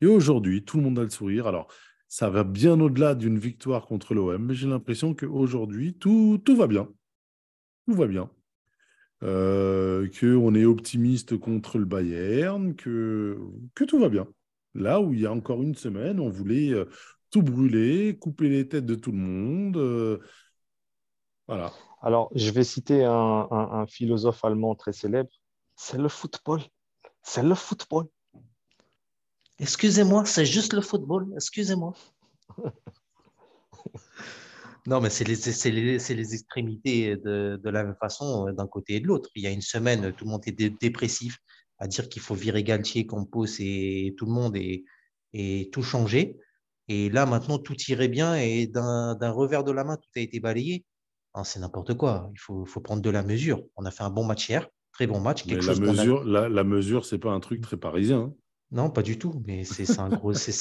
Et aujourd'hui, tout le monde a le sourire. Alors, ça va bien au-delà d'une victoire contre l'OM, mais j'ai l'impression qu'aujourd'hui, tout, tout va bien. Tout va bien. Euh, qu'on est optimiste contre le Bayern, que, que tout va bien. Là où il y a encore une semaine, on voulait euh, tout brûler, couper les têtes de tout le monde. euh, voilà. Alors, je vais citer un, un- un philosophe allemand très célèbre. C'est le football. C'est le football. Excusez-moi, c'est juste le football. Excusez-moi. Non, mais c'est les, c'est les, c'est les extrémités de, de la même façon euh, d'un côté et de l'autre. Il y a une semaine, tout le monde était dépressif à dire qu'il faut virer Galtier, Campos et tout le monde et, et tout changer. Et là, maintenant, tout irait bien et d'un d'un revers de la main, tout a été balayé. Non, C'est n'importe quoi. Il faut, faut prendre de la mesure. On a fait un bon match hier, très bon match. Mais Quelque la chose qu'on a- mesure, la, la mesure, c'est pas un truc très parisien. hein. non, pas du tout, mais c'est c'est un gros, c'est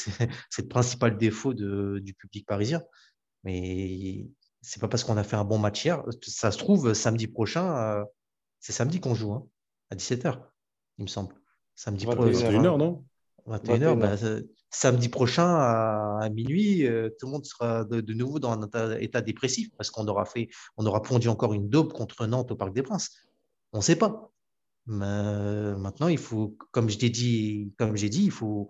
le principal défaut de- du public parisien. Mais c'est pas parce qu'on a fait un bon match hier. Ça se trouve, samedi prochain, euh, c'est samedi qu'on joue, hein, à 17h, il me semble. Samedi 21 prochain. heures, 21 heures, non 21h, 21 bah, samedi prochain à, minuit, euh, tout le monde sera de, nouveau dans un état, dépressif parce qu'on aura fait, on aura pondu encore une daube contre Nantes au Parc des Princes. On ne sait pas. Mais euh, maintenant, il faut, comme je t'ai dit, comme j'ai dit, il faut,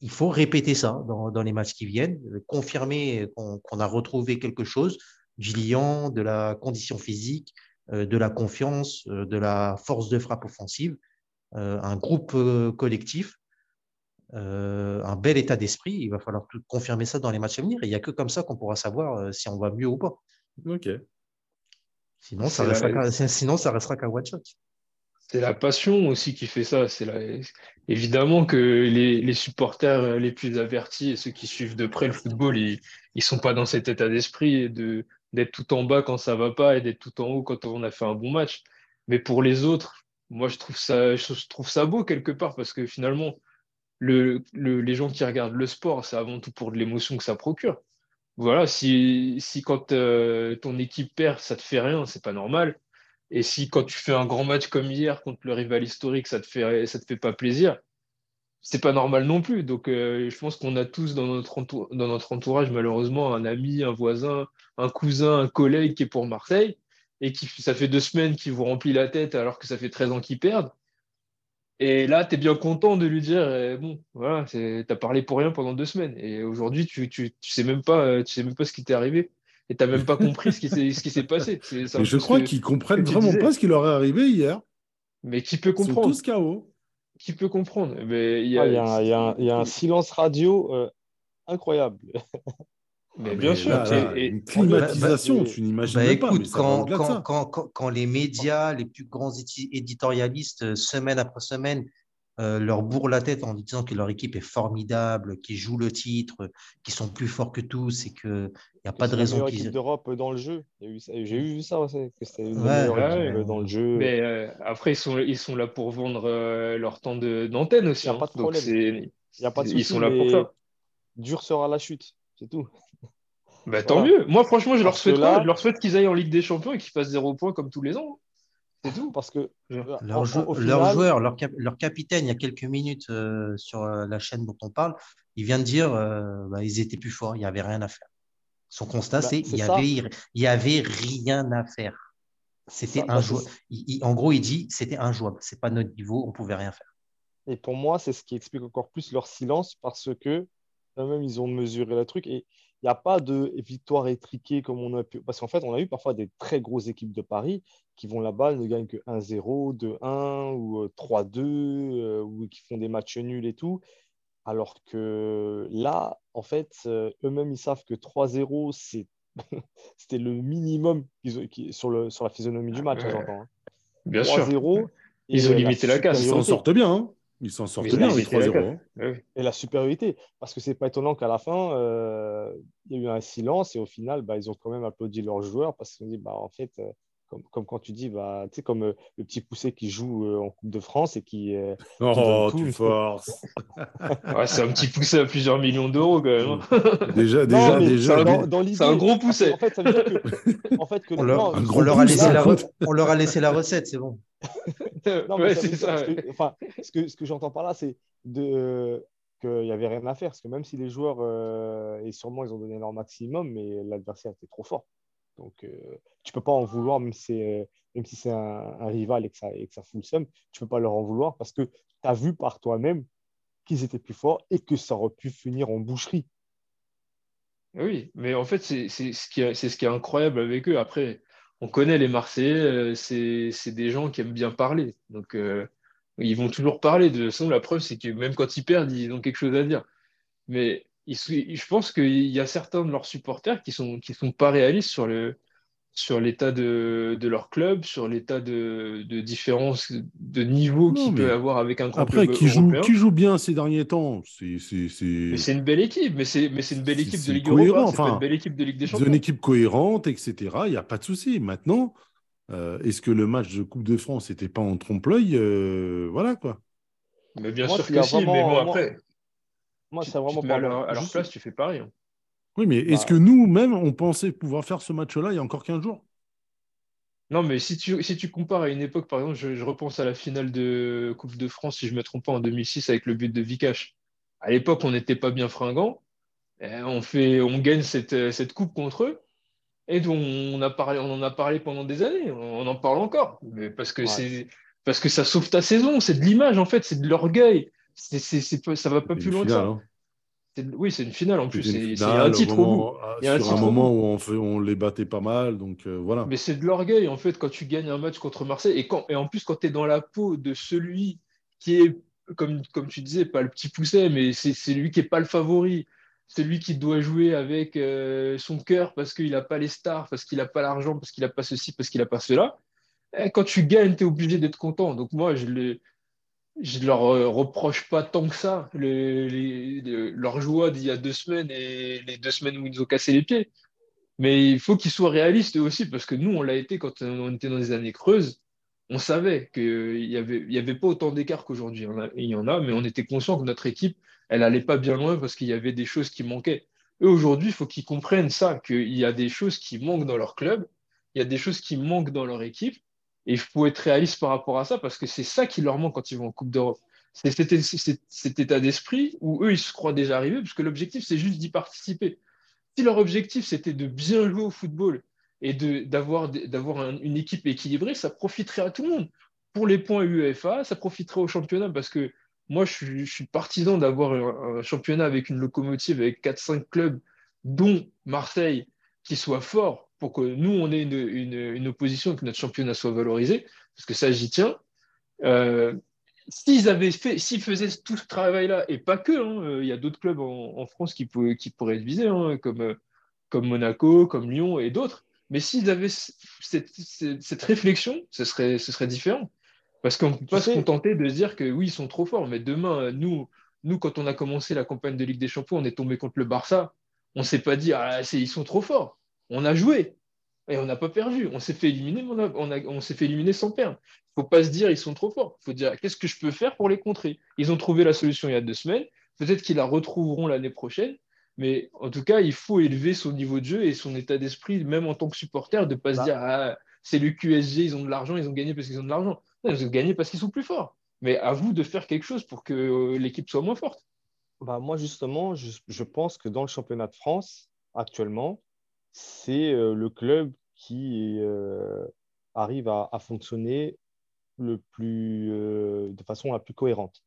il faut répéter ça dans, les matchs qui viennent, confirmer qu'on a retrouvé quelque chose du liant, de la condition physique, euh, de la confiance, de la force de frappe offensive, un groupe collectif, euh, un bel état d'esprit. Il va falloir tout- confirmer ça dans les matchs à venir. Et il n'y a que comme ça qu'on pourra savoir euh, si on va mieux ou pas. Ok. Sinon, ça restera sinon, ça restera qu'un one shot. C'est la passion aussi qui fait ça. C'est la... Évidemment que les, les supporters les plus avertis et ceux qui suivent de près le football, ils ne sont pas dans cet état d'esprit de, d'être tout en bas quand ça va pas et d'être tout en haut quand on a fait un bon match. Mais pour les autres, moi, je trouve ça, je trouve ça beau quelque part parce que finalement, le, le- les gens qui regardent le sport, c'est avant tout pour de l'émotion que ça procure. Voilà, si, quand euh, ton équipe perd, ça te fait rien, c'est pas normal. Et si quand tu fais un grand match comme hier contre le rival historique, ça te fait, ça te fait pas plaisir, c'est pas normal non plus. Donc, euh, je pense qu'on a tous dans notre, dans notre entourage, malheureusement, un ami, un voisin, un cousin, un collègue qui est pour Marseille et qui, ça fait deux semaines qu'il vous remplit la tête alors que ça fait 13 ans qu'ils perdent. Et là, tu es bien content de lui dire, euh, bon, voilà, tu as parlé pour rien pendant deux semaines. Et aujourd'hui, tu, tu, tu, sais même pas, euh, tu sais même pas ce qui t'est arrivé. Et tu n'as même pas compris ce qui s'est passé. Mais je crois qu'ils comprennent vraiment pas ce qui leur est arrivé hier. Mais qui peut comprendre Ils sont tous KO. Qui peut comprendre? Mais il y, a, y, a, y, a, un silence radio euh, incroyable. Mais bien sûr. une climatisation, tu n'imagines bah, pas. Mais quand, quand, quand, quand, les médias, les plus grands éditorialistes, euh, semaine après semaine, euh, leur bourrent la tête en disant que leur équipe est formidable, qu'ils jouent le titre, qu'ils sont plus forts que tous et qu'il n'y a pas de raison qu'ils. d'Europe dans le jeu. J'ai vu ça aussi, que c'était une meilleure dans le jeu. Mais euh, après, ils sont, ils sont là pour vendre leur temps d'antenne aussi. Il n'y a hein. pas de problème. A pas de souci, Ils sont là pour ça. Dur sera la chute, c'est tout. Bah, tant mieux. Moi, franchement, je leur souhaite, je leur souhaite qu'ils aillent en Ligue des Champions et qu'ils fassent zéro point comme tous les ans. C'est tout. Parce que leur, leur joueur, leur, leur, capitaine, il y a quelques minutes euh, sur euh, la chaîne dont on parle, il vient de dire euh, bah, ils étaient plus forts, il n'y avait rien à faire. Son constat, bah, c'est qu'il n'y avait, y avait rien à faire. C'était un joueur. En gros, il dit c'était injouable. C'est pas notre niveau, on pouvait rien faire. Et pour moi, c'est ce qui explique encore plus leur silence parce que même ils ont mesuré le truc et il n'y a pas de victoire étriquée comme on a pu. Parce qu'en fait, on a eu parfois des très grosses équipes de Paris qui vont là-bas, ne gagnent que 1-0, 2-1 ou 3-2, euh, euh, ou qui font des matchs nuls et tout. Alors que là, en fait, euh, eux-mêmes, ils savent que 3-0, c'était le minimum sur, le, sur la physionomie du match, j'entends. Hein. Bien sûr. 3-0. Ils ont limité la casse. Ils s'en sortent bien. Hein. Ils s'en sortent bien avec 3-0. Et la supériorité. Parce que c'est pas étonnant qu'à la fin, euh, il y a eu un silence et au final, bah, ils ont quand même applaudi leurs joueurs parce qu'ils ont dit, bah, en fait, euh, comme, comme, quand tu dis, bah, tu sais, comme euh, le petit poussé qui joue en Coupe de France et qui. oh, tu forces ouais, C'est un petit poussé à plusieurs millions d'euros quand même. Hein. déjà, déjà, déjà. C'est un, gros poussé. En fait, ça veut dire que. En fait, que on, leur, on, leur a laissé la on leur a laissé la recette, c'est bon. non, ouais, c'est ça. Que, enfin, ce que, ce que j'entends par là, c'est de qu'il n'y avait rien à faire. Parce que même si les joueurs, euh, et sûrement ils ont donné leur maximum, mais l'adversaire était trop fort. Donc euh, tu ne peux pas en vouloir, même, euh, même si c'est un, un, rival et que, ça, et que ça fout le seum, tu ne peux pas leur en vouloir parce que tu as vu par toi-même qu'ils étaient plus forts et que ça aurait pu finir en boucherie. Oui, mais en fait, c'est ce, qui est, ce qui est incroyable avec eux. Après, on connaît les Marseillais, euh, c'est des gens qui aiment bien parler. Donc, euh, ils vont toujours parler. De toute façon, la preuve, c'est que même quand ils perdent, ils ont quelque chose à dire. Mais je pense qu'il y a certains de leurs supporters qui sont, qui sont pas réalistes sur le, sur l'état de, de, leur club, sur l'état de, de, différence de niveau qu'il peut avoir avec un grand Après, club qui joue, qui joue bien ces derniers temps C'est une belle équipe, mais c'est une belle équipe de Ligue Europa, enfin, une belle équipe de Ligue des Champions. une équipe cohérente, etc. Il n'y a pas de souci. Maintenant, euh, est-ce que le match de Coupe de France n'était pas en trompe-l'œil euh, Voilà quoi. Mais bien sûr que si, mais bon, après. Moi, c'est vraiment pas. À leur, à leur place, tu fais pareil. Hein. Oui, mais est-ce bah, que nous-mêmes, on pensait pouvoir faire ce match-là il y a encore 15 jours? Non, mais si tu, si tu compares à une époque, par exemple, je, repense à la finale de Coupe de France, si je ne me trompe pas, en 2006, avec le but de Vikash. À l'époque, on n'était pas bien fringant. On, fait, on gagne cette, cette coupe contre eux. Et on, a parlé, on en a parlé pendant des années. On en parle encore. Mais parce, que c'est, parce que ça sauve ta saison. C'est de l'image, en fait. C'est de l'orgueil. C'est, ça va pas plus loin que ça. Hein. Oui, c'est une finale en plus. C'est un titre au bout. Il y a un, un moment où on, fait, on, les battait pas mal, donc euh, voilà. Mais c'est de l'orgueil en fait quand tu gagnes un match contre Marseille et, quand, et en plus quand tu es dans la peau de celui qui est, comme, comme tu disais, pas le petit pousset, mais c'est lui qui est pas le favori, celui qui doit jouer avec euh, son cœur parce qu'il n'a pas les stars, parce qu'il n'a pas l'argent, parce qu'il n'a pas ceci, parce qu'il n'a pas cela. Et quand tu gagnes, tu es obligé d'être content. Donc moi, je l'ai je leur euh, reproche pas tant que ça leur joie d'il y a deux semaines et les deux semaines où ils ont cassé les pieds. Mais il faut qu'ils soient réalistes aussi, parce que nous, on l'a été quand on était dans les années creuses. On savait qu'il n'y avait, avait pas autant d'écart qu'aujourd'hui. Il y en a, mais on était conscient que notre équipe, elle allait pas bien loin parce qu'il y avait des choses qui manquaient. Eux, aujourd'hui, il faut qu'ils comprennent ça, qu'il y a des choses qui manquent dans leur club, il y a des choses qui manquent dans leur équipe, et il faut être réaliste par rapport à ça parce que c'est ça qui leur manque quand ils vont en Coupe d'Europe. C'est cet, état d'esprit où eux, ils se croient déjà arrivés, puisque l'objectif, c'est juste d'y participer. Si leur objectif, c'était de bien jouer au football et d'avoir une équipe équilibrée, ça profiterait à tout le monde. pour les points UEFA, ça profiterait au championnat parce que moi, je suis, partisan d'avoir un, championnat avec une locomotive, avec 4-5 clubs, dont Marseille, qui soit fort pour que nous, on ait une, opposition et que notre championnat soit valorisé, parce que ça, j'y tiens. Euh, s'ils avaient fait, s'ils faisaient tout ce travail-là, et pas que, hein, euh, il y a d'autres clubs en, France qui, qui, pourraient être visés, hein, comme, euh, comme Monaco, comme Lyon et d'autres. Mais s'ils avaient cette, cette, réflexion, ce serait, ce serait différent. Parce qu'on ne peut pas se contenter de se dire que oui, ils sont trop forts. Mais demain, nous, nous, quand on a commencé la campagne de Ligue des Champions, on est tombé contre le Barça. On ne s'est pas dit, ah, ils sont trop forts. On a joué et on n'a pas perdu. On s'est fait éliminer, mais on, on, s'est fait éliminer sans perdre. Il ne faut pas se dire, ils sont trop forts. Il faut dire, qu'est-ce que je peux faire pour les contrer? Ils ont trouvé la solution il y a deux semaines. Peut-être qu'ils la retrouveront l'année prochaine. Mais en tout cas, il faut élever son niveau de jeu et son état d'esprit, même en tant que supporter, de ne pas se bah. dire ah, c'est le QSG, ils ont de l'argent, ils ont gagné parce qu'ils ont de l'argent. ils ont gagné parce qu'ils sont plus forts. Mais à vous de faire quelque chose pour que euh, l'équipe soit moins forte. Bah, moi, justement, je, pense que dans le championnat de France, actuellement, c'est euh, le club qui euh, arrive à, fonctionner le plus, de façon la plus cohérente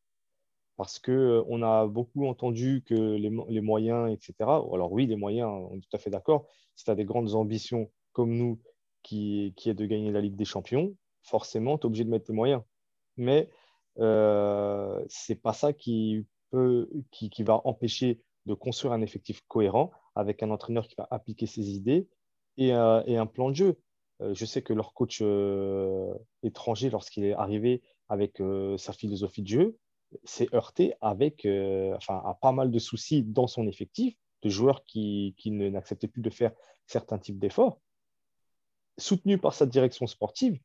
parce qu'on euh, a beaucoup entendu que les, moyens, etc. Alors oui, les moyens, on est tout à fait d'accord. Si tu as des grandes ambitions comme nous, qui, est de gagner la Ligue des Champions, forcément, tu es obligé de mettre les moyens. Mais euh, ce n'est pas ça qui, peut, qui, va empêcher de construire un effectif cohérent avec un entraîneur qui va appliquer ses idées et, euh, un plan de jeu. Euh, je sais que leur coach étranger, lorsqu'il est arrivé avec sa philosophie de jeu, s'est heurté avec euh, enfin, à pas mal de soucis dans son effectif, de joueurs qui, qui n'acceptaient plus de faire certains types d'efforts. Soutenu par sa direction sportive,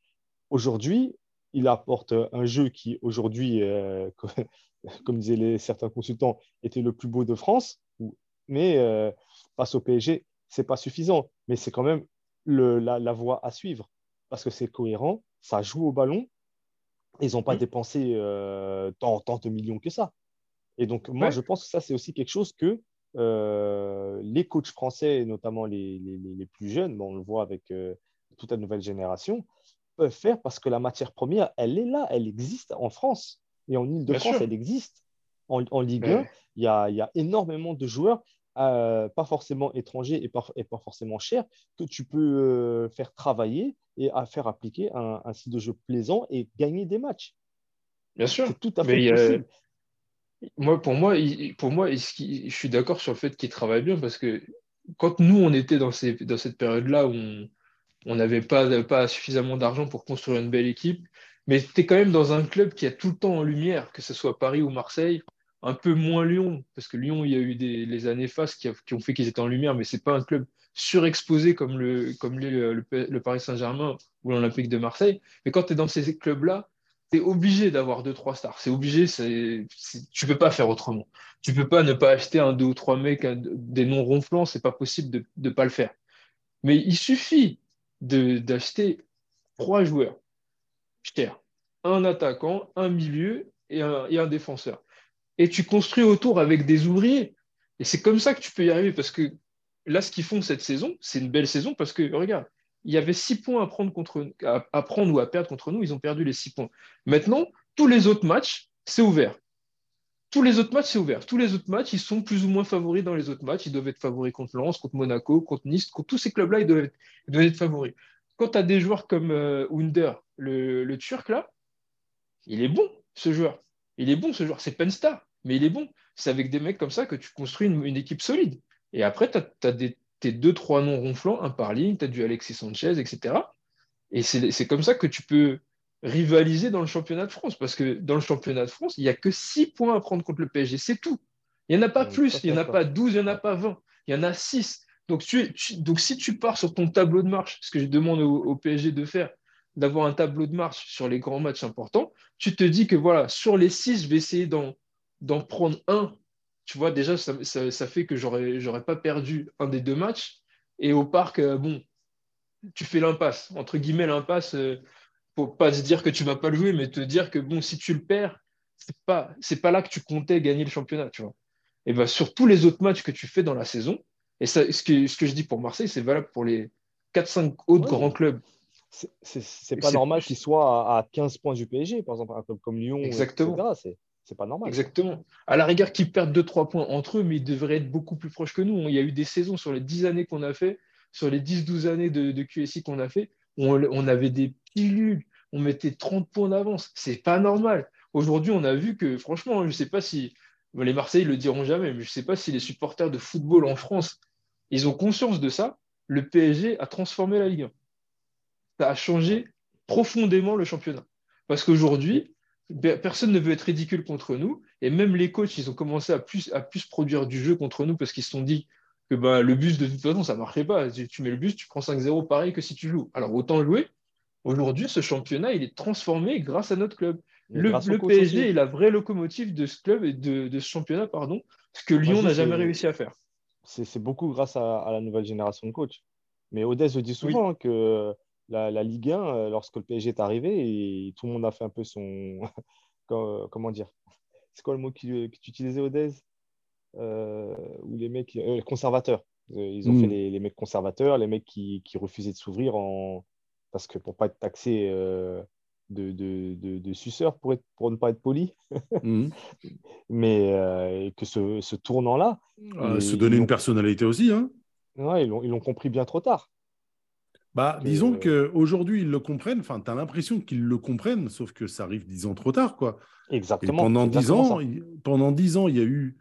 aujourd'hui, il apporte un jeu qui, aujourd'hui, euh, comme disaient certains consultants, était le plus beau de France, mais euh, face au PSG, ce n'est pas suffisant, mais c'est quand même le, la, la voie à suivre parce que c'est cohérent, ça joue au ballon ils n'ont pas mm. dépensé euh, tant, de millions que ça. Et donc, moi, je pense que ça, c'est aussi quelque chose que euh, les coachs français, notamment les, les, plus jeunes, on le voit avec euh, toute la nouvelle génération, peuvent faire parce que la matière première, elle est là, elle existe en France. Et en Ile-de-France, elle existe. En, en Ligue 1, il y, a, y, a, énormément de joueurs, pas forcément étrangers et pas, et pas forcément chers, que tu peux faire travailler et à faire appliquer un, un style de jeu plaisant et gagner des matchs. Bien sûr. C'est tout à fait possible. Moi, pour moi, pour moi, je suis d'accord sur le fait qu'il travaille bien parce que quand nous, on était dans, ces, dans cette période-là où on n'avait pas, pas suffisamment d'argent pour construire une belle équipe, mais tu es quand même dans un club qui a tout le temps en lumière, que ce soit Paris ou Marseille, un peu moins Lyon, parce que Lyon, il y a eu des, les années fastes qui, ont fait qu'ils étaient en lumière, mais ce n'est pas un club surexposé comme le, Paris Saint-Germain ou l'Olympique de Marseille. Mais quand tu es dans ces clubs-là, tu es obligé d'avoir deux, trois stars. C'est obligé, tu peux pas faire autrement. Tu peux pas ne pas acheter un, deux ou trois mecs, des noms ronflants, c'est pas possible de ne pas le faire. Mais il suffit d'acheter trois joueurs chers, un attaquant, un milieu et un défenseur. Et tu construis autour avec des ouvriers. Et c'est comme ça que tu peux y arriver parce que là, ce qu'ils font cette saison, c'est une belle saison parce que, regarde, il y avait six points à prendre, ou à perdre contre nous, ils ont perdu les six points. Maintenant, tous les autres matchs, c'est ouvert. Tous les autres matchs, c'est ouvert. Tous les autres matchs, ils sont plus ou moins favoris dans les autres matchs. Ils doivent être favoris contre Lens, contre Monaco, contre Nice, contre tous ces clubs-là, ils doivent être, favoris. Quand tu as des joueurs comme euh, Wunder, le, Turc, là, il est bon, ce joueur. Il est bon, ce joueur. C'est Penstar, mais il est bon. C'est avec des mecs comme ça que tu construis une équipe solide. Et après, tu as, tes deux, trois noms ronflants, un par ligne, tu as du Alexis Sanchez, etc. Et c'est comme ça que tu peux rivaliser dans le championnat de France. Parce que dans le championnat de France, il n'y a que six points à prendre contre le PSG. C'est tout. Il n'y en a pas plus, il n'y en a pas 12, il n'y en a pas 20. Il y en a 6. Donc, donc, si tu pars sur ton tableau de marche, ce que je demande au, PSG de faire, d'avoir un tableau de marche sur les grands matchs importants, tu te dis que voilà, sur les 6, je vais essayer d'en prendre un tu vois, déjà, ça, fait que j'aurais, pas perdu un des deux matchs. Et au parc, euh, bon, tu fais l'impasse. Entre guillemets, l'impasse, euh, pour pas se dire que tu vas pas le jouer, mais te dire que bon, si tu le perds, c'est pas, c'est pas là que tu comptais gagner le championnat, tu vois. Et bien, sur tous les autres matchs que tu fais dans la saison, et ça, ce, que, ce que je dis pour Marseille, c'est valable pour les 4-5 autres grands clubs. C'est- pas normal qu'il soit à, à 15 points du PSG, par exemple, un club comme Lyon, Exactement. C'est pas normal. Exactement. À la rigueur, qu'ils perdent 2-3 points entre eux, mais ils devraient être beaucoup plus proches que nous. Il y a eu des saisons sur les 10 années qu'on a fait, sur les 10-12 années de, de QSI qu'on a fait, où on, on avait des pilules, on mettait 30 points d'avance. C'est pas normal. Aujourd'hui, on a vu que, franchement, je sais pas si les Marseillais le diront jamais, mais je sais pas si les supporters de football en France, ils ont conscience de ça. Le PSG a transformé la Ligue 1. Ça a changé profondément le championnat. Parce qu'aujourd'hui, pe- personne ne veut être ridicule contre nous. Et même les coachs, ils ont commencé à plus, à plus produire du jeu contre nous parce qu'ils se sont dit que bah, le bus, de toute façon, ça ne marchait pas. Tu mets le bus, tu prends 5-0 pareil que si tu joues. Alors autant jouer. Aujourd'hui, ce championnat, il est transformé grâce à notre club. Le, PSG aussi. est la vraie locomotive de ce club et de, de ce championnat, pardon, ce que Lyon je n'a jamais réussi à faire. c'est beaucoup grâce à, à la nouvelle génération de coachs. Mais Odez le dit souvent hein, que la, la Ligue 1, euh, lorsque le PSG est arrivé, et tout le monde a fait un peu son. co- Comment dire C'est quoi le mot qui- que tu utilisais, Odez euh, Ou les mecs. euh, conservateurs. Euh, Ils ont fait les, les mecs conservateurs, les mecs qui, qui refusaient de s'ouvrir en... parce que pour pas être taxé euh, de, de, de, de suceurs, pour, être, pour ne pas être poli. Mhm. Mais euh, que ce, ce tournant-là, Ah, se donner une personnalité aussi. Hein. ouais, ils l'ont compris bien trop tard. Bah, Que- disons qu'aujourd'hui, ils le comprennent. Enfin, tu as l'impression qu'ils le comprennent, sauf que ça arrive dix ans trop tard. quoi. Et Exactement. pendant dix ans, il- pendant 10 ans, il y a eu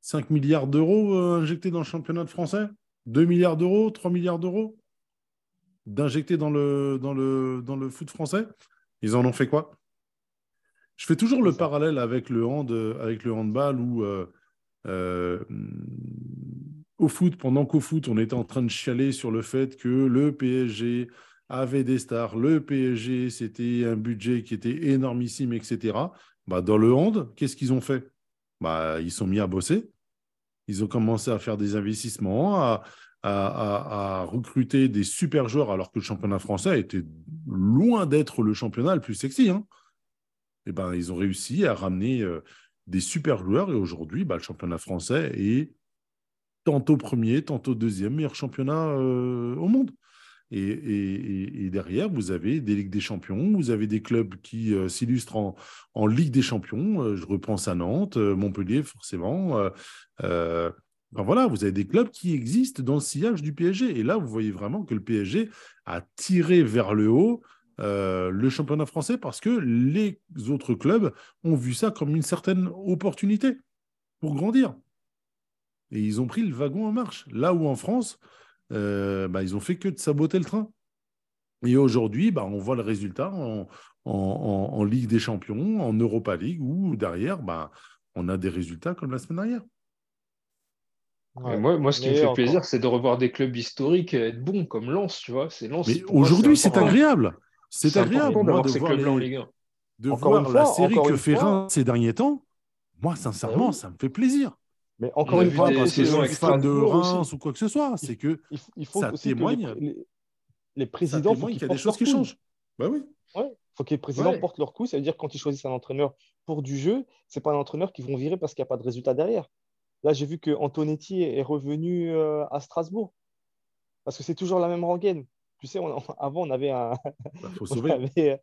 5 milliards d'euros euh, injectés dans le championnat de français, 2 milliards d'euros, 3 milliards d'euros? D'injectés dans le, dans, le, dans le foot français? Ils en ont fait quoi? Je fais toujours le ça. parallèle avec le, hand, avec le handball où, euh, euh, au foot, pendant qu'au foot, on était en train de chialer sur le fait que le PSG avait des stars, le PSG, c'était un budget qui était énormissime, etc. Bah, dans le hand, qu'est-ce qu'ils ont fait? Bah, Ils sont mis à bosser. Ils ont commencé à faire des investissements, à, recruter des super joueurs, alors que le championnat français était loin d'être le championnat le plus sexy. hein. Et ben, ils ont réussi à ramener euh, des super joueurs. Et aujourd'hui, bah, le championnat français est tantôt premier, tantôt deuxième meilleur championnat euh, au monde. Et, derrière, vous avez des Ligues des Champions, vous avez des clubs qui euh, s'illustrent en, Ligue des Champions. Euh, je repense à Nantes, Montpellier, forcément. Voilà, vous avez des clubs qui existent dans le sillage du PSG. Et là, vous voyez vraiment que le PSG a tiré vers le haut le championnat français parce que les autres clubs ont vu ça comme une certaine opportunité pour grandir. Et ils ont pris le wagon en marche. Là où en France, euh, bah, ils ont fait que de saboter le train. Et aujourd'hui, bah, on voit le résultat en, en- en- en Ligue des Champions, en Europa League, où derrière, bah, on a des résultats comme la semaine dernière. Ouais. Moi, moi, ce qui me fait encore- plaisir, c'est de revoir des clubs historiques être bons comme Lens, tu vois. C'est Lens. Aujourd'hui, c'est agréable. C'est agréable moi, de ces voir, clubs-là en les- Ligue 1. de voir la fois, série que fait fois. Reims ces derniers temps. Moi, sincèrement, oui. ça me fait plaisir. Mais encore une fois, parce que je saisons suis avec fan de aussi. Reims ou quoi que ce soit. C'est que il, faut- il faut ça aussi que les, témoigne- présidents, témoigne qu'il y a des choses qui changent. Bah oui. Ouais, faut que les présidents Ouais. portent leur coup. Ça veut dire quand ils choisissent un entraîneur pour du jeu, c'est pas un entraîneur qu'ils vont virer parce qu'il n'y a pas de résultat derrière. Là, j'ai vu que Antonetti est revenu euh, à Strasbourg parce que c'est toujours la même rengaine. Tu sais, on- avant, on avait un, Bah, faut on sauver. avait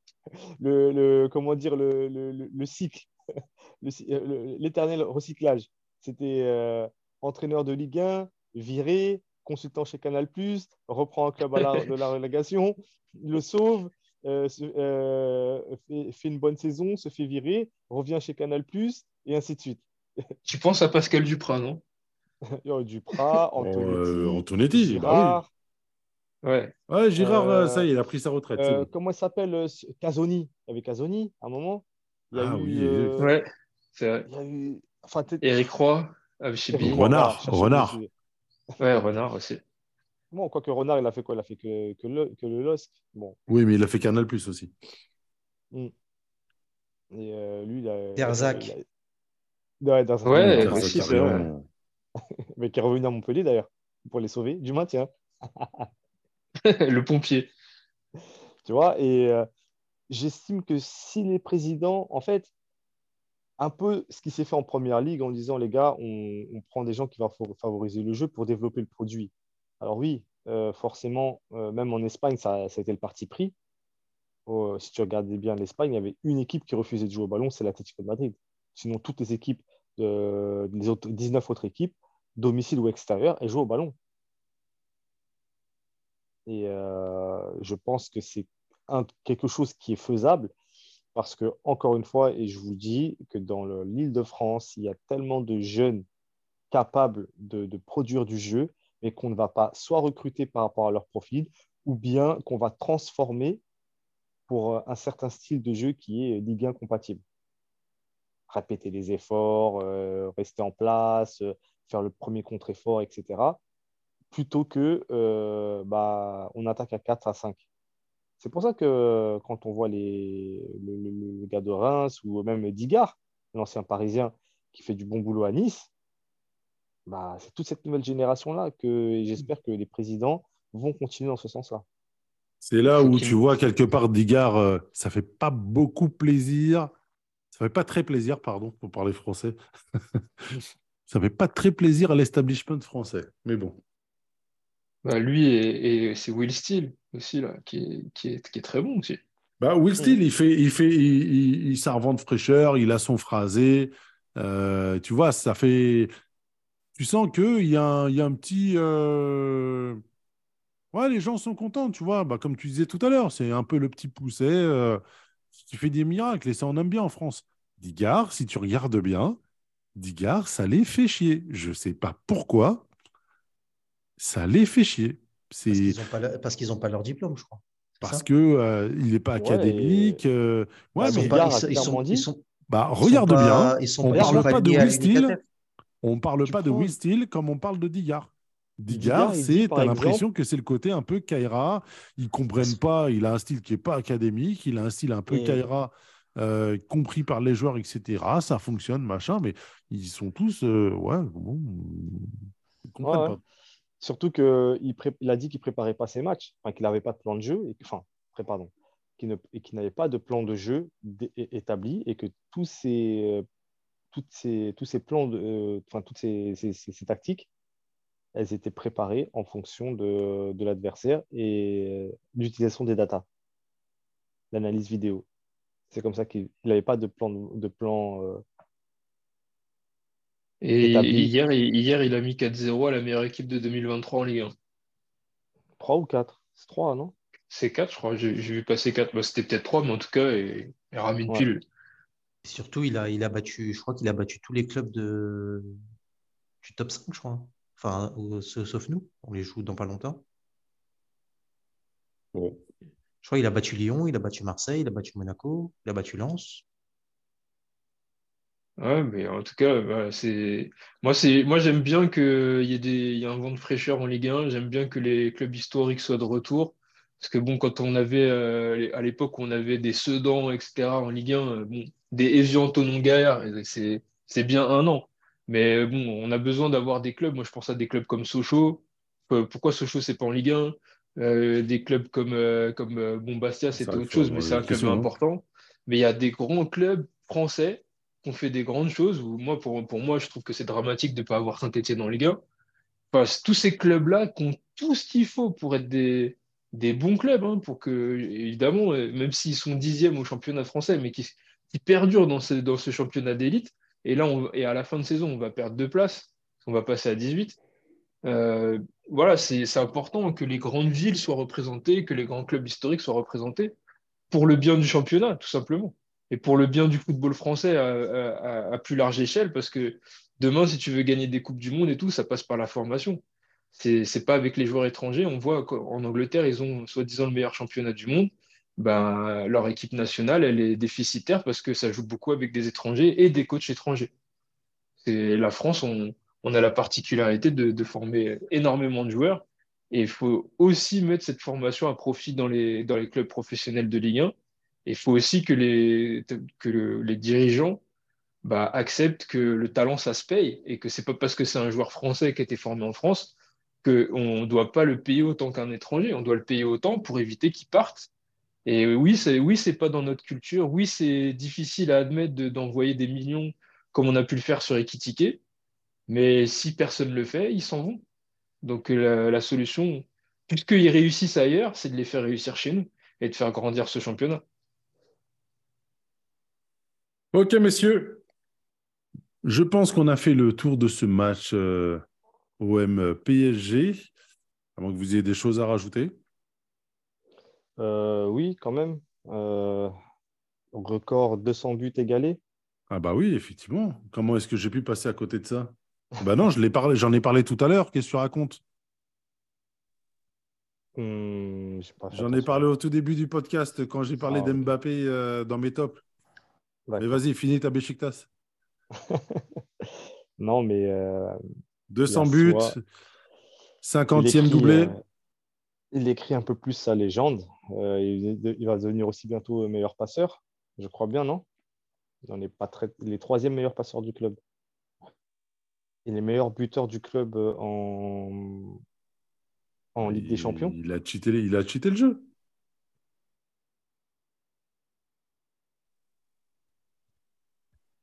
le, le- comment dire le, le, le- le cycle, le cy- euh, le- l'éternel recyclage. C'était euh, entraîneur de Ligue 1, viré, consultant chez Canal+, reprend un club à la, de la relégation, le sauve, euh, se- euh, fait, fait une bonne saison, se fait virer, revient chez Canal+, et ainsi de suite. Tu penses à Pascal Duprat, non? Duprat, Oh, Antonetti, euh, Antonetti, Girard, Ouais. oui. Ouais, Girard, Euh, euh, ça y est, il a pris sa retraite. euh, bon. comment il s'appelle Casoni. Il y avait Casoni à un moment? Il y a Ah eu, oui, euh, Ouais, c'est vrai. Il y a eu. Enfin, Eric Roy, euh, chez Renard, Renard. Ouais, Renard aussi. Bon, quoi que Renard, il a fait quoi? Il a fait que, que, le, que le LOSC. Bon. Oui, mais il a fait Canal Plus aussi. Et euh, lui, il a. Derzac. il a- Ouais, Derzac. Ouais, Derzac, aussi, c'est carrément. Mais qui est revenu à Montpellier d'ailleurs, pour les sauver du maintien. le pompier. Tu vois, et euh, j'estime que si les présidents, en fait, un peu ce qui s'est fait en première ligue en disant, les gars, on, prend des gens qui vont fa- favoriser le jeu pour développer le produit. Alors oui, euh, forcément, euh, même en Espagne, ça, a été le parti pris. Oh, si tu regardais bien l'Espagne, il y avait une équipe qui refusait de jouer au ballon, c'est l'Atlético de Madrid. Sinon, toutes les équipes, les autres, 19 autres équipes, domicile ou extérieur, elles jouent au ballon. Et euh, je pense que c'est quelque chose qui est faisable parce que, encore une fois, et je vous dis que dans l'île de France, il y a tellement de jeunes capables de, produire du jeu, mais qu'on ne va pas soit recruter par rapport à leur profil, ou bien qu'on va transformer pour euh, un certain style de jeu qui est 1 compatible. Répéter les efforts, euh, rester en place, euh, faire le premier contre-effort, etc. Plutôt que bah, on attaque à 4 à 5. C'est pour ça que quand on voit les, le, gars de Reims ou même Digard, l'ancien parisien qui fait du bon boulot à Nice, bah, c'est toute cette nouvelle génération-là que j'espère que les présidents vont continuer dans ce sens-là. C'est là où tu vois quelque part Digard, euh, ça fait pas beaucoup plaisir. Ça fait pas très plaisir, pardon, pour parler français. ça fait pas très plaisir à l'establishment français. Mais bon. Bah, lui et, c'est Will Steele aussi là, qui est, qui est, qui est très bon aussi. Bah, Will Steele, il fait, il fait, il, il, de fraîcheur, il a son phrasé. Euh, tu vois, ça fait. Tu sens qu'il y, y, a un petit. Euh, Ouais, les gens sont contents, tu vois. Bah, comme tu disais tout à l'heure, c'est un peu le petit pousset euh, qui fait des miracles et ça, on aime bien en France. Digard, si tu regardes bien, Digard, ça les fait chier. Je ne sais pas pourquoi, ça les fait chier. Parce qu'ils n'ont pas, leur diplôme, je crois. Parce qu'il euh, n'est pas académique. Euh, ouais, mais ils, sont, ils, sont, Bah, regarde bien. on ne parle pas de Will Steele. On ne parle pas de Will Steele comme on parle de Digard. Digard, c'est, tu as l'impression que c'est le côté un peu Kaira. Ils ne comprennent pas, il a un style qui n'est pas académique, il a un style un peu Kaira, euh, compris par les joueurs, etc. Ça fonctionne, machin, mais ils sont tous, euh, ouais, bon, ils comprennent pas. Surtout qu'il il a dit qu'il préparait pas ses matchs, enfin, qu'il n'avait pas de plan de jeu, et, enfin, pardon, qu'il n'avait pas de plan de jeu établi et que tous ces, euh, toutes ces, plans, de, enfin, toutes ces, tactiques elles étaient préparées en fonction de, l'adversaire et l'utilisation des datas, l'analyse vidéo. C'est comme ça qu'il n'avait pas de plan. De plan euh, et, hier, hier, il a mis 4-0 à la meilleure équipe de 2023 en Ligue 1. 3 ou 4 C'est 3, non? C'est 4, je crois. J'ai vu passer 4. Bah, C'était peut-être 3, mais en tout cas, il, a ramené une pile. Surtout, il a, il a battu, je crois qu'il a battu tous les clubs de, du top 5, je crois. Enfin, sauf nous, on les joue dans pas longtemps. Je crois qu'il a battu Lyon, il a battu Marseille, il a battu Monaco, il a battu Lens. Ouais, mais en tout cas, c'est moi, c'est moi j'aime bien qu'il y ait des... y a un vent de fraîcheur en Ligue 1. J'aime bien que les clubs historiques soient de retour. Parce que bon, quand on avait euh, à l'époque on avait des Sedan, etc. en Ligue 1, euh, bon, des Evian Tonongaire, c'est c'est bien un an. Mais bon, on a besoin d'avoir des clubs. Moi, je pense à des clubs comme Sochaux. Euh, pourquoi Sochaux, c'est pas en Ligue 1 euh, Des clubs comme, euh, comme bon, Bastia, c'était autre chose, mais c'est un club important. Mais il y a des grands clubs français qui ont fait des grandes choses. Moi, pour, moi, je trouve que c'est dramatique de ne pas avoir Saint-Etienne en Ligue 1. Parce tous ces clubs-là qui ont tout ce qu'il faut pour être des, bons clubs, hein, pour que, évidemment, même s'ils sont dixièmes au championnat français, mais qui, perdurent dans ce, championnat d'élite, et là, et à la fin de saison, on va perdre deux places. On va passer à 18. Euh, voilà, c'est important que les grandes villes soient représentées, que les grands clubs historiques soient représentés pour le bien du championnat, tout simplement. Et pour le bien du football français à, plus large échelle, parce que demain, si tu veux gagner des Coupes du Monde et tout, ça passe par la formation. C'est pas avec les joueurs étrangers. On voit qu'en Angleterre, ils ont soi-disant le meilleur championnat du monde ben, leur équipe nationale, elle est déficitaire parce que ça joue beaucoup avec des étrangers et des coachs étrangers. La France, on, a la particularité de, former énormément de joueurs et il faut aussi mettre cette formation à profit dans les clubs professionnels de Ligue 1. Il faut aussi que les, dirigeants bah, acceptent que le talent, ça se paye et que c'est pas parce que c'est un joueur français qui a été formé en France qu'on ne doit pas le payer autant qu'un étranger. On doit le payer autant pour éviter qu'il parte et oui, c'est oui, c'est pas dans notre culture. Oui, c'est difficile à admettre d'envoyer des millions comme on a pu le faire sur Ekitike. Mais si personne ne le fait, ils s'en vont. Donc la, la solution, puisqu'ils réussissent ailleurs, c'est de les faire réussir chez nous et de faire grandir ce championnat. Ok, messieurs. Je pense qu'on a fait le tour de ce match euh, OM-PSG. Moins que vous ayez des choses à rajouter. Euh, oui, quand même. Euh, record 200 buts égalés. Ah bah oui, effectivement. Comment est-ce que j'ai pu passer à côté de ça? Bah non, je l'ai parlé, j'en ai parlé tout à l'heure. Qu'est-ce que tu racontes? Hmm, J'en ai parlé au tout début du podcast quand j'ai parlé Ah, d'Mbappé euh, dans mes tops. Mais vas-y, finis ta Besiktas. Non, mais euh, 200 Il buts, assoit- 50e il écrit, doublé. euh, il écrit un peu plus sa légende. Euh, il, il va devenir aussi bientôt meilleur passeur, je crois bien, non? Il en est pas très... Il est troisième meilleur passeur du club. Il est meilleur buteur du club euh, en, en Ligue des Champions. Il a cheaté, il a cheaté le jeu.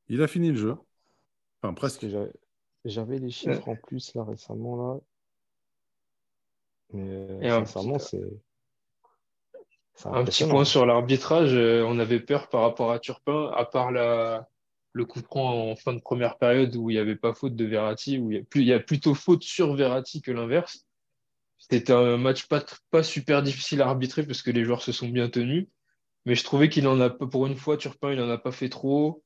Il a fini le jeu. Enfin, presque. J'avais- les chiffres en plus là récemment là. Mais euh, Et un sincèrement, petit- c'est. Un petit point sur l'arbitrage, euh, on avait peur par rapport à Turpin, à part la, le coup franc en fin de première période où il n'y avait pas faute de Verratti, où il y a, plus, il y a plutôt faute sur Verratti que l'inverse. C'était un match pas, super difficile à arbitrer parce que les joueurs se sont bien tenus. Mais je trouvais qu'il en a pas, pour une fois, Turpin, il en a pas fait trop.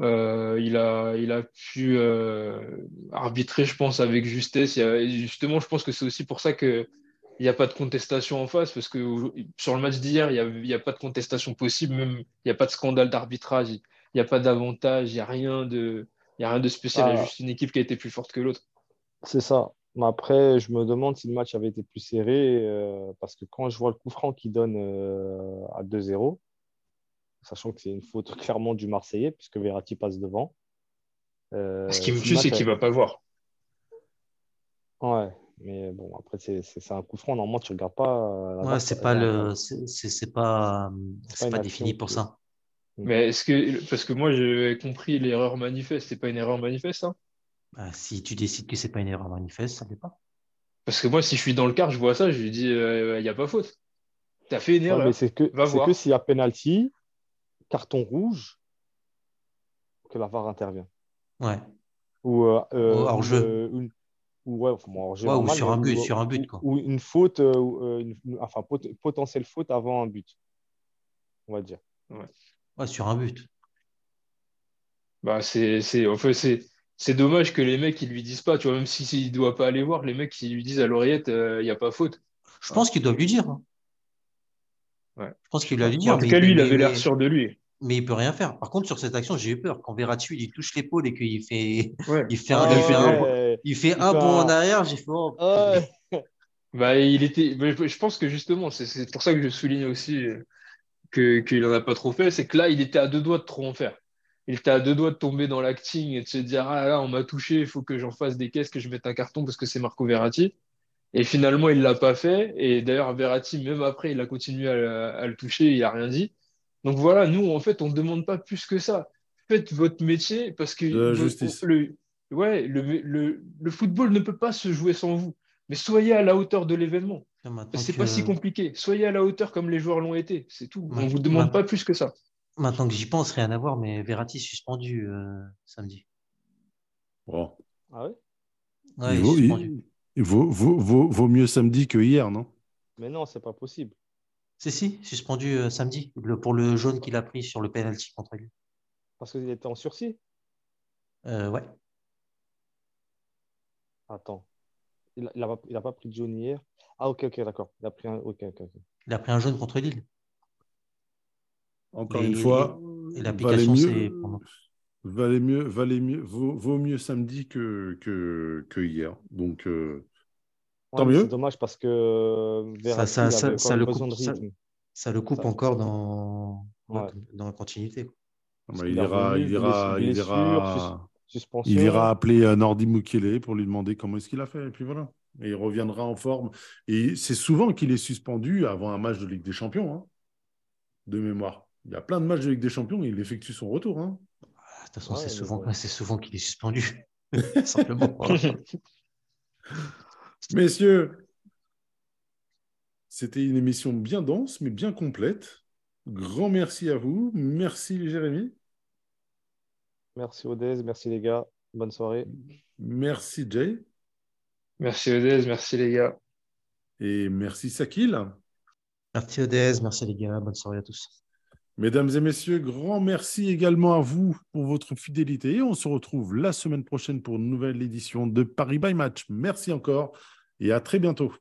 Euh, il a, il a pu euh, arbitrer, je pense, avec justesse. Et justement, je pense que c'est aussi pour ça que il n'y a pas de contestation en face, parce que sur le match d'hier, il n'y a, pas de contestation possible, même il n'y a pas de scandale d'arbitrage, il n'y a pas d'avantage, il n'y a rien de, y a rien de spécial. Il y a Ah. juste une équipe qui a été plus forte que l'autre. C'est ça. Mais après, je me demande si le match avait été plus serré, euh, parce que quand je vois le coup franc qui donne à 2-0, sachant que c'est une faute clairement du Marseillais, puisque Verratti passe devant. euh, Ce qui me tue, c'est qu'il ne va pas voir. Ouais, mais bon, après, c'est un coup franc. Normalement, tu ne regardes pas. euh, la Ouais, c'est pas le, c'est pas, pas défini pour ça. Mais est-ce que, parce que moi, j'ai compris l'erreur manifeste, c'est pas une erreur manifeste, ça? Bah, si tu décides que c'est pas une erreur manifeste, ça l'est pas. Parce que moi, si je suis dans le quart, je vois ça, je lui dis, euh, il n'y a pas faute. Tu as fait une Ouais, erreur. mais c'est que, Va c'est voir. que s'il y a penalty, carton rouge, que la VAR intervient. Ouais. Ou euh, euh, Ou hors jeu. euh, une- ou ouais, enfin, bon, hors jeu Ouais, ou sur un but, ou- sur un but, quoi. Ou une faute, euh, euh, une- une- enfin pot- potentielle faute avant un but, on va dire. Ouais, sur un but. Bah, c'est, c'est, enfin, c'est, c'est dommage que les mecs, ils lui disent pas, tu vois, même si, s'il doit pas aller voir, les mecs, ils lui disent à l'oreillette, il n'y a pas faute. Je pense qu'ils doivent lui dire. Ouais. Je pense qu'il doit lui dire. en tout mais cas, lui, il avait l'air mais- sûr de lui. Mais il peut rien faire. Par contre, sur cette action, j'ai eu peur. Quand Verratti il touche l'épaule et qu'il fait, Ouais. il fait un, il fait ouais. il fait un bond un- en arrière, j'ai fait. oh, Ouais. Bah, il était, mais je pense que justement, c'est, pour ça que je souligne aussi euh, que, qu'il en a pas trop fait, c'est que là, il était à deux doigts de trop en faire. Il était à deux doigts de tomber dans l'acting et de se dire, ah là, on m'a touché, il faut que j'en fasse des caisses, que je mette un carton parce que c'est Marco Verratti. Et finalement, il l'a pas fait. Et d'ailleurs, Verratti, même après, il a continué à, le- à le toucher, il a rien dit. Donc voilà, nous, en fait, on ne demande pas plus que ça. Faites votre métier parce que le, ouais, le, le, le football ne peut pas se jouer sans vous. Mais soyez à la hauteur de l'événement. C'est que- pas si compliqué. Soyez à la hauteur comme les joueurs l'ont été. C'est tout. On Ouais. vous demande pas plus que ça. Maintenant que j'y pense, rien à voir, mais Verratti suspendu euh, samedi. Ah ouais? Ouais, il, il est vaut, suspendu. il- il vaut, vaut- vaut- vaut mieux samedi que hier, non? Mais non, c'est pas possible. Si, si, suspendu euh, samedi le- pour le jaune qu'il a pris sur le penalty contre lui. Parce qu'il était en sursis? Euh, ouais. Attends. Il a, il a pas, il a pas pris de jaune hier? Ah, ok, ok, d'accord. Il a pris un. Ok, ok, ok. Il a pris un jaune contre Lille. Encore Et- une fois, Et valait l'application, pendant- valait mieux, valait mieux, vaut, vaut mieux samedi que, que, que hier. Donc, euh, Tant mieux. C'est dommage parce que Verratti ça- le coupe- de ça- rythme. Ça le coupe Ça- encore dans, Ouais. dans la continuité. bah, qu'il il, ira, il, ira, il, ira, il ira appeler euh, Nordi Mukele pour lui demander comment est-ce qu'il a fait. Et puis voilà. Et il reviendra en forme. Et c'est souvent qu'il est suspendu avant un match de Ligue des Champions, hein, de mémoire. Il y a plein de matchs de Ligue des Champions et il effectue son retour. hein. Ah, De toute façon, Ouais, c'est souvent, souvent qu'il est suspendu. Simplement. Messieurs, c'était une émission bien dense, mais bien complète. Grand merci à vous. Merci Jérémy. Merci Odez, merci les gars. Bonne soirée. Merci Jay. Merci Odez, merci les gars. Et merci Sakil. Merci Odez, merci les gars. Bonne soirée à tous. Mesdames et messieurs, grand merci également à vous pour votre fidélité. On se retrouve la semaine prochaine pour une nouvelle édition de Paris by Match. Merci encore et à très bientôt.